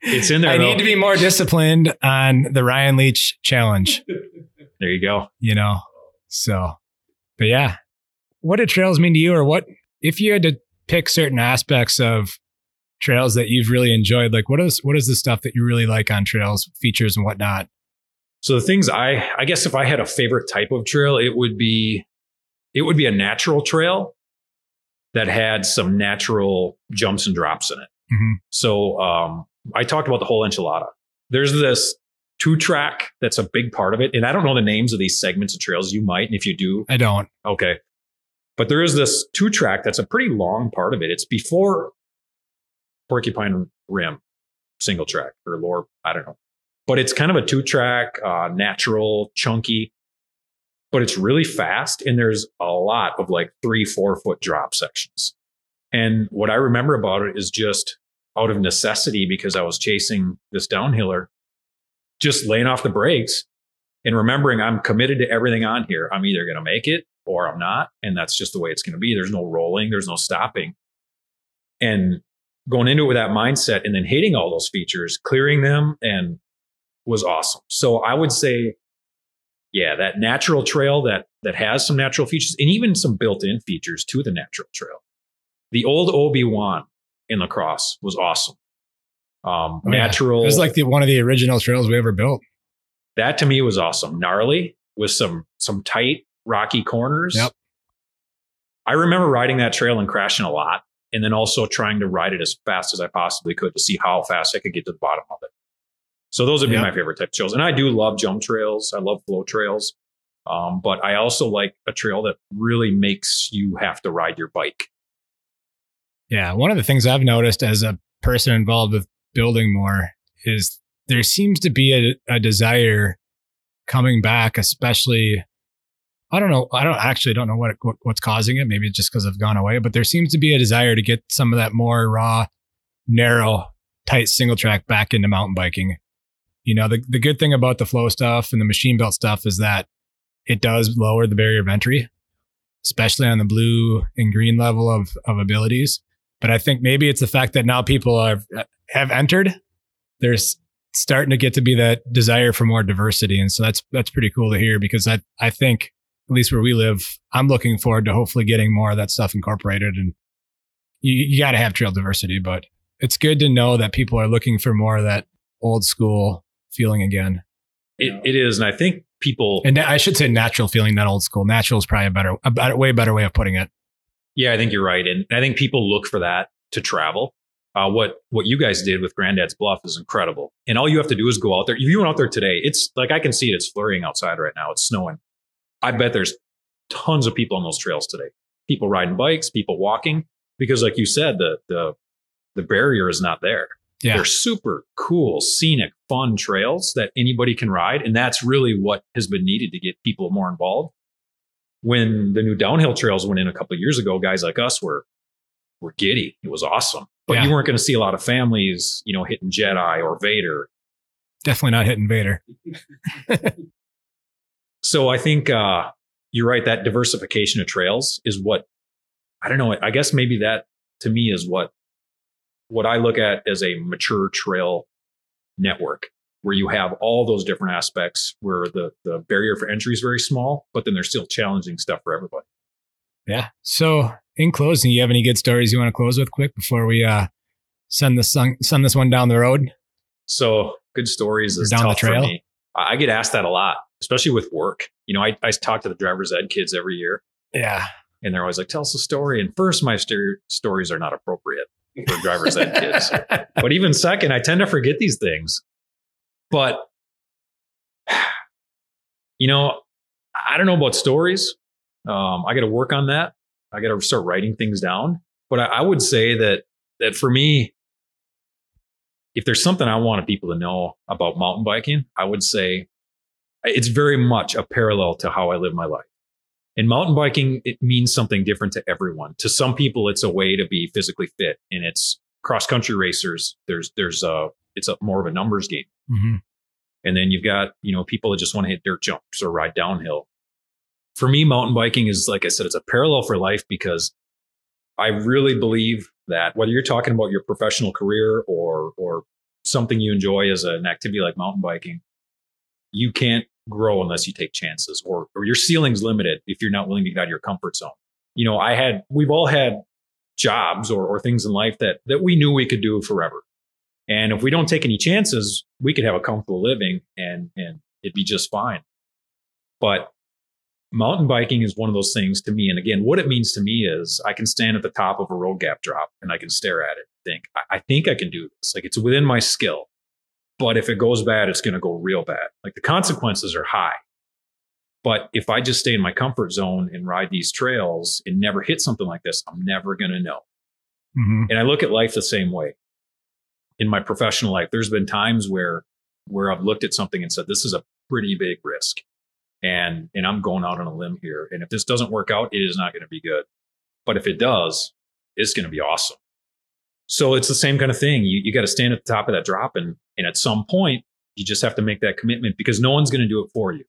It's in there. I though. need to be more disciplined on the Ryan Leech challenge. There you go. You know, so, but yeah, what do trails mean to you, or what if you had to pick certain aspects of trails that you've really enjoyed? Like, what is what is the stuff that you really like on trails, features and whatnot? So the things I, I guess if I had a favorite type of trail, it would be, it would be a natural trail that had some natural jumps and drops in it. Mhm. So um, I talked about the whole enchilada. There's this two track that's a big part of it, and I don't know the names of these segments of trails. You might, and if you do, I don't. okay. But there is this two track that's a pretty long part of it. It's before Porcupine Rim single track or lower, I don't know. But it's kind of a two track, uh, natural, chunky, but it's really fast. And there's a lot of like three, four foot drop sections. And what I remember about it is just out of necessity because I was chasing this downhiller, just laying off the brakes and remembering I'm committed to everything on here. I'm either going to make it or I'm not. And that's just the way it's going to be. There's no rolling, there's no stopping. And going into it with that mindset and then hitting all those features, clearing them and was awesome. So I would say, yeah, that natural trail that that has some natural features and even some built-in features to the natural trail. The old Obi-Wan in La Crosse was awesome. Um, Oh, yeah. natural. It was like the one of the original trails we ever built. that to me was awesome. Gnarly with some some tight rocky corners. Yep. I remember riding that trail and crashing a lot, and then also trying to ride it as fast as I possibly could to see how fast I could get to the bottom of it. So those would be Yep. my favorite type of trails, and I do love jump trails. I love flow trails, um, but I also like a trail that really makes you have to ride your bike. Yeah, one of the things I've noticed as a person involved with building more is there seems to be a, a desire coming back, especially. I don't know. I don't actually don't know what, what what's causing it. Maybe it's just because I've gone away, but there seems to be a desire to get some of that more raw, narrow, tight single track back into mountain biking. You know, the the good thing about the flow stuff and the machine built stuff is that it does lower the barrier of entry, especially on the blue and green level of of abilities but I think maybe it's the fact that now people are uh, have entered. There's starting to get to be that desire for more diversity, and so that's that's pretty cool to hear because I I think at least where we live, I'm looking forward to hopefully getting more of that stuff incorporated. And you you got to have trail diversity, but it's good to know that people are looking for more of that old school feeling again. It, it is, and I think people. And I should say natural feeling, not old school. Natural is probably a better, a better, way better way of putting it. Yeah, I think you're right, and I think people look for that to travel. Uh, what what you guys did with Grandad's Bluff is incredible, and all you have to do is go out there. If you went out there today, it's like I can see it. It's flurrying outside right now. It's snowing. I bet there's tons of people on those trails today. People riding bikes, people walking, because like you said, the the the barrier is not there. Yeah. They're super cool, scenic, fun trails that anybody can ride, and that's really what has been needed to get people more involved when the new downhill trails went in a couple of years ago, guys like us were were giddy. It was awesome. But Yeah. you weren't going to see a lot of families, you know, hitting Jedi or Vader. Definitely not hitting Vader. So I think uh, you're right. That diversification of trails is what I don't know. I guess maybe that to me is what what I look at as a mature trail network where you have all those different aspects where the the barrier for entry is very small, but then there's still challenging stuff for everybody. Yeah. So, in closing, you have any good stories you want to close with quick before we uh, send this song, send this one down the road? So good stories is down the trail? for me. I I get asked that a lot, especially with work. You know, I, I talk to the driver's ed kids every year, Yeah. and they're always like, "Tell us a story." And first, my st- stories are not appropriate for driver's ed kids. But even second, I tend to forget these things. But you know, I don't know about stories. Um, I got to work on that. I got to start writing things down. But I, I would say that that for me, if there's something I wanted people to know about mountain biking, I would say it's very much a parallel to how I live my life. In mountain biking, it means something different to everyone. To some people, it's a way to be physically fit, and it's cross country racers. There's there's a it's a more of a numbers game. Hmm And then you've got, you know, people that just want to hit dirt jumps or ride downhill. For me, mountain biking is, like I said, it's a parallel for life because I really believe that whether you're talking about your professional career or, or something you enjoy as an activity like mountain biking, you can't grow unless you take chances or, or your ceiling's limited if you're not willing to get out of your comfort zone. You know, I had, we've all had jobs or, or things in life that, that we knew we could do forever. And if we don't take any chances, we could have a comfortable living and, and it'd be just fine. But mountain biking is one of those things to me. And again, what it means to me is I can stand at the top of a road gap drop and I can stare at it and think, I, I think I can do this. Like it's within my skill. But if it goes bad, it's going to go real bad. Like the consequences are high. But if I just stay in my comfort zone and ride these trails and never hit something like this, I'm never going to know. Mm-hmm. And I look at life the same way. In my professional life, there's been times where where I've looked at something and said, this is a pretty big risk. And and I'm going out on a limb here. And if this doesn't work out, it is not going to be good. But if it does, it's going to be awesome. So it's the same kind of thing. You you got to stand at the top of that drop and and at some point you just have to make that commitment because no one's going to do it for you.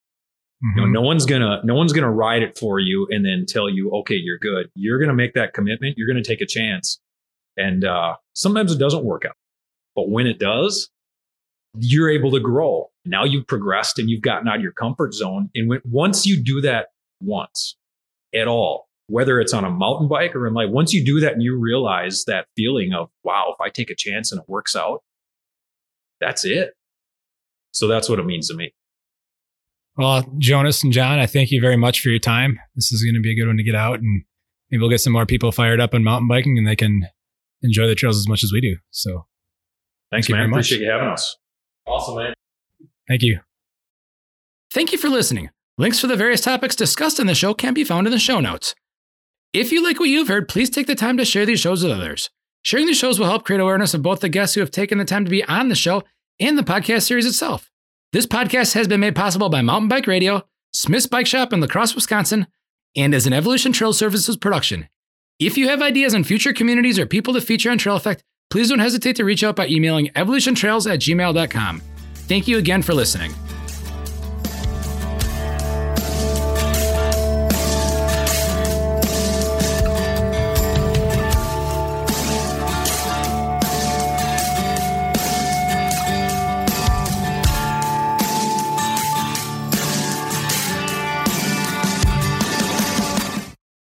Mm-hmm. You know, mm-hmm. no one's gonna no one's gonna ride it for you and then tell you, okay, you're good. You're gonna make that commitment. You're gonna take a chance, and uh, sometimes it doesn't work out, but when it does, you're able to grow. Now you've progressed and you've gotten out of your comfort zone. And when, once you do that once at all, whether it's on a mountain bike or in life, once you do that and you realize that feeling of, wow, if I take a chance and it works out, that's it. So that's what it means to me. Well, Jonas and John, I thank you very much for your time. This is going to be a good one to get out and maybe we'll get some more people fired up on mountain biking and they can enjoy the trails as much as we do. So thanks, thank man. Appreciate you having us. Awesome, man. Thank you. Thank you for listening. Links for the various topics discussed in the show can be found in the show notes. If you like what you've heard, please take the time to share these shows with others. Sharing these shows will help create awareness of both the guests who have taken the time to be on the show and the podcast series itself. This podcast has been made possible by Mountain Bike Radio, Smith's Bike Shop in La Crosse, Wisconsin, and is an Evolution Trail Services production. If you have ideas on future communities or people to feature on Trail EAffect, please don't hesitate to reach out by emailing evolutiontrails at gmail.com. Thank you again for listening.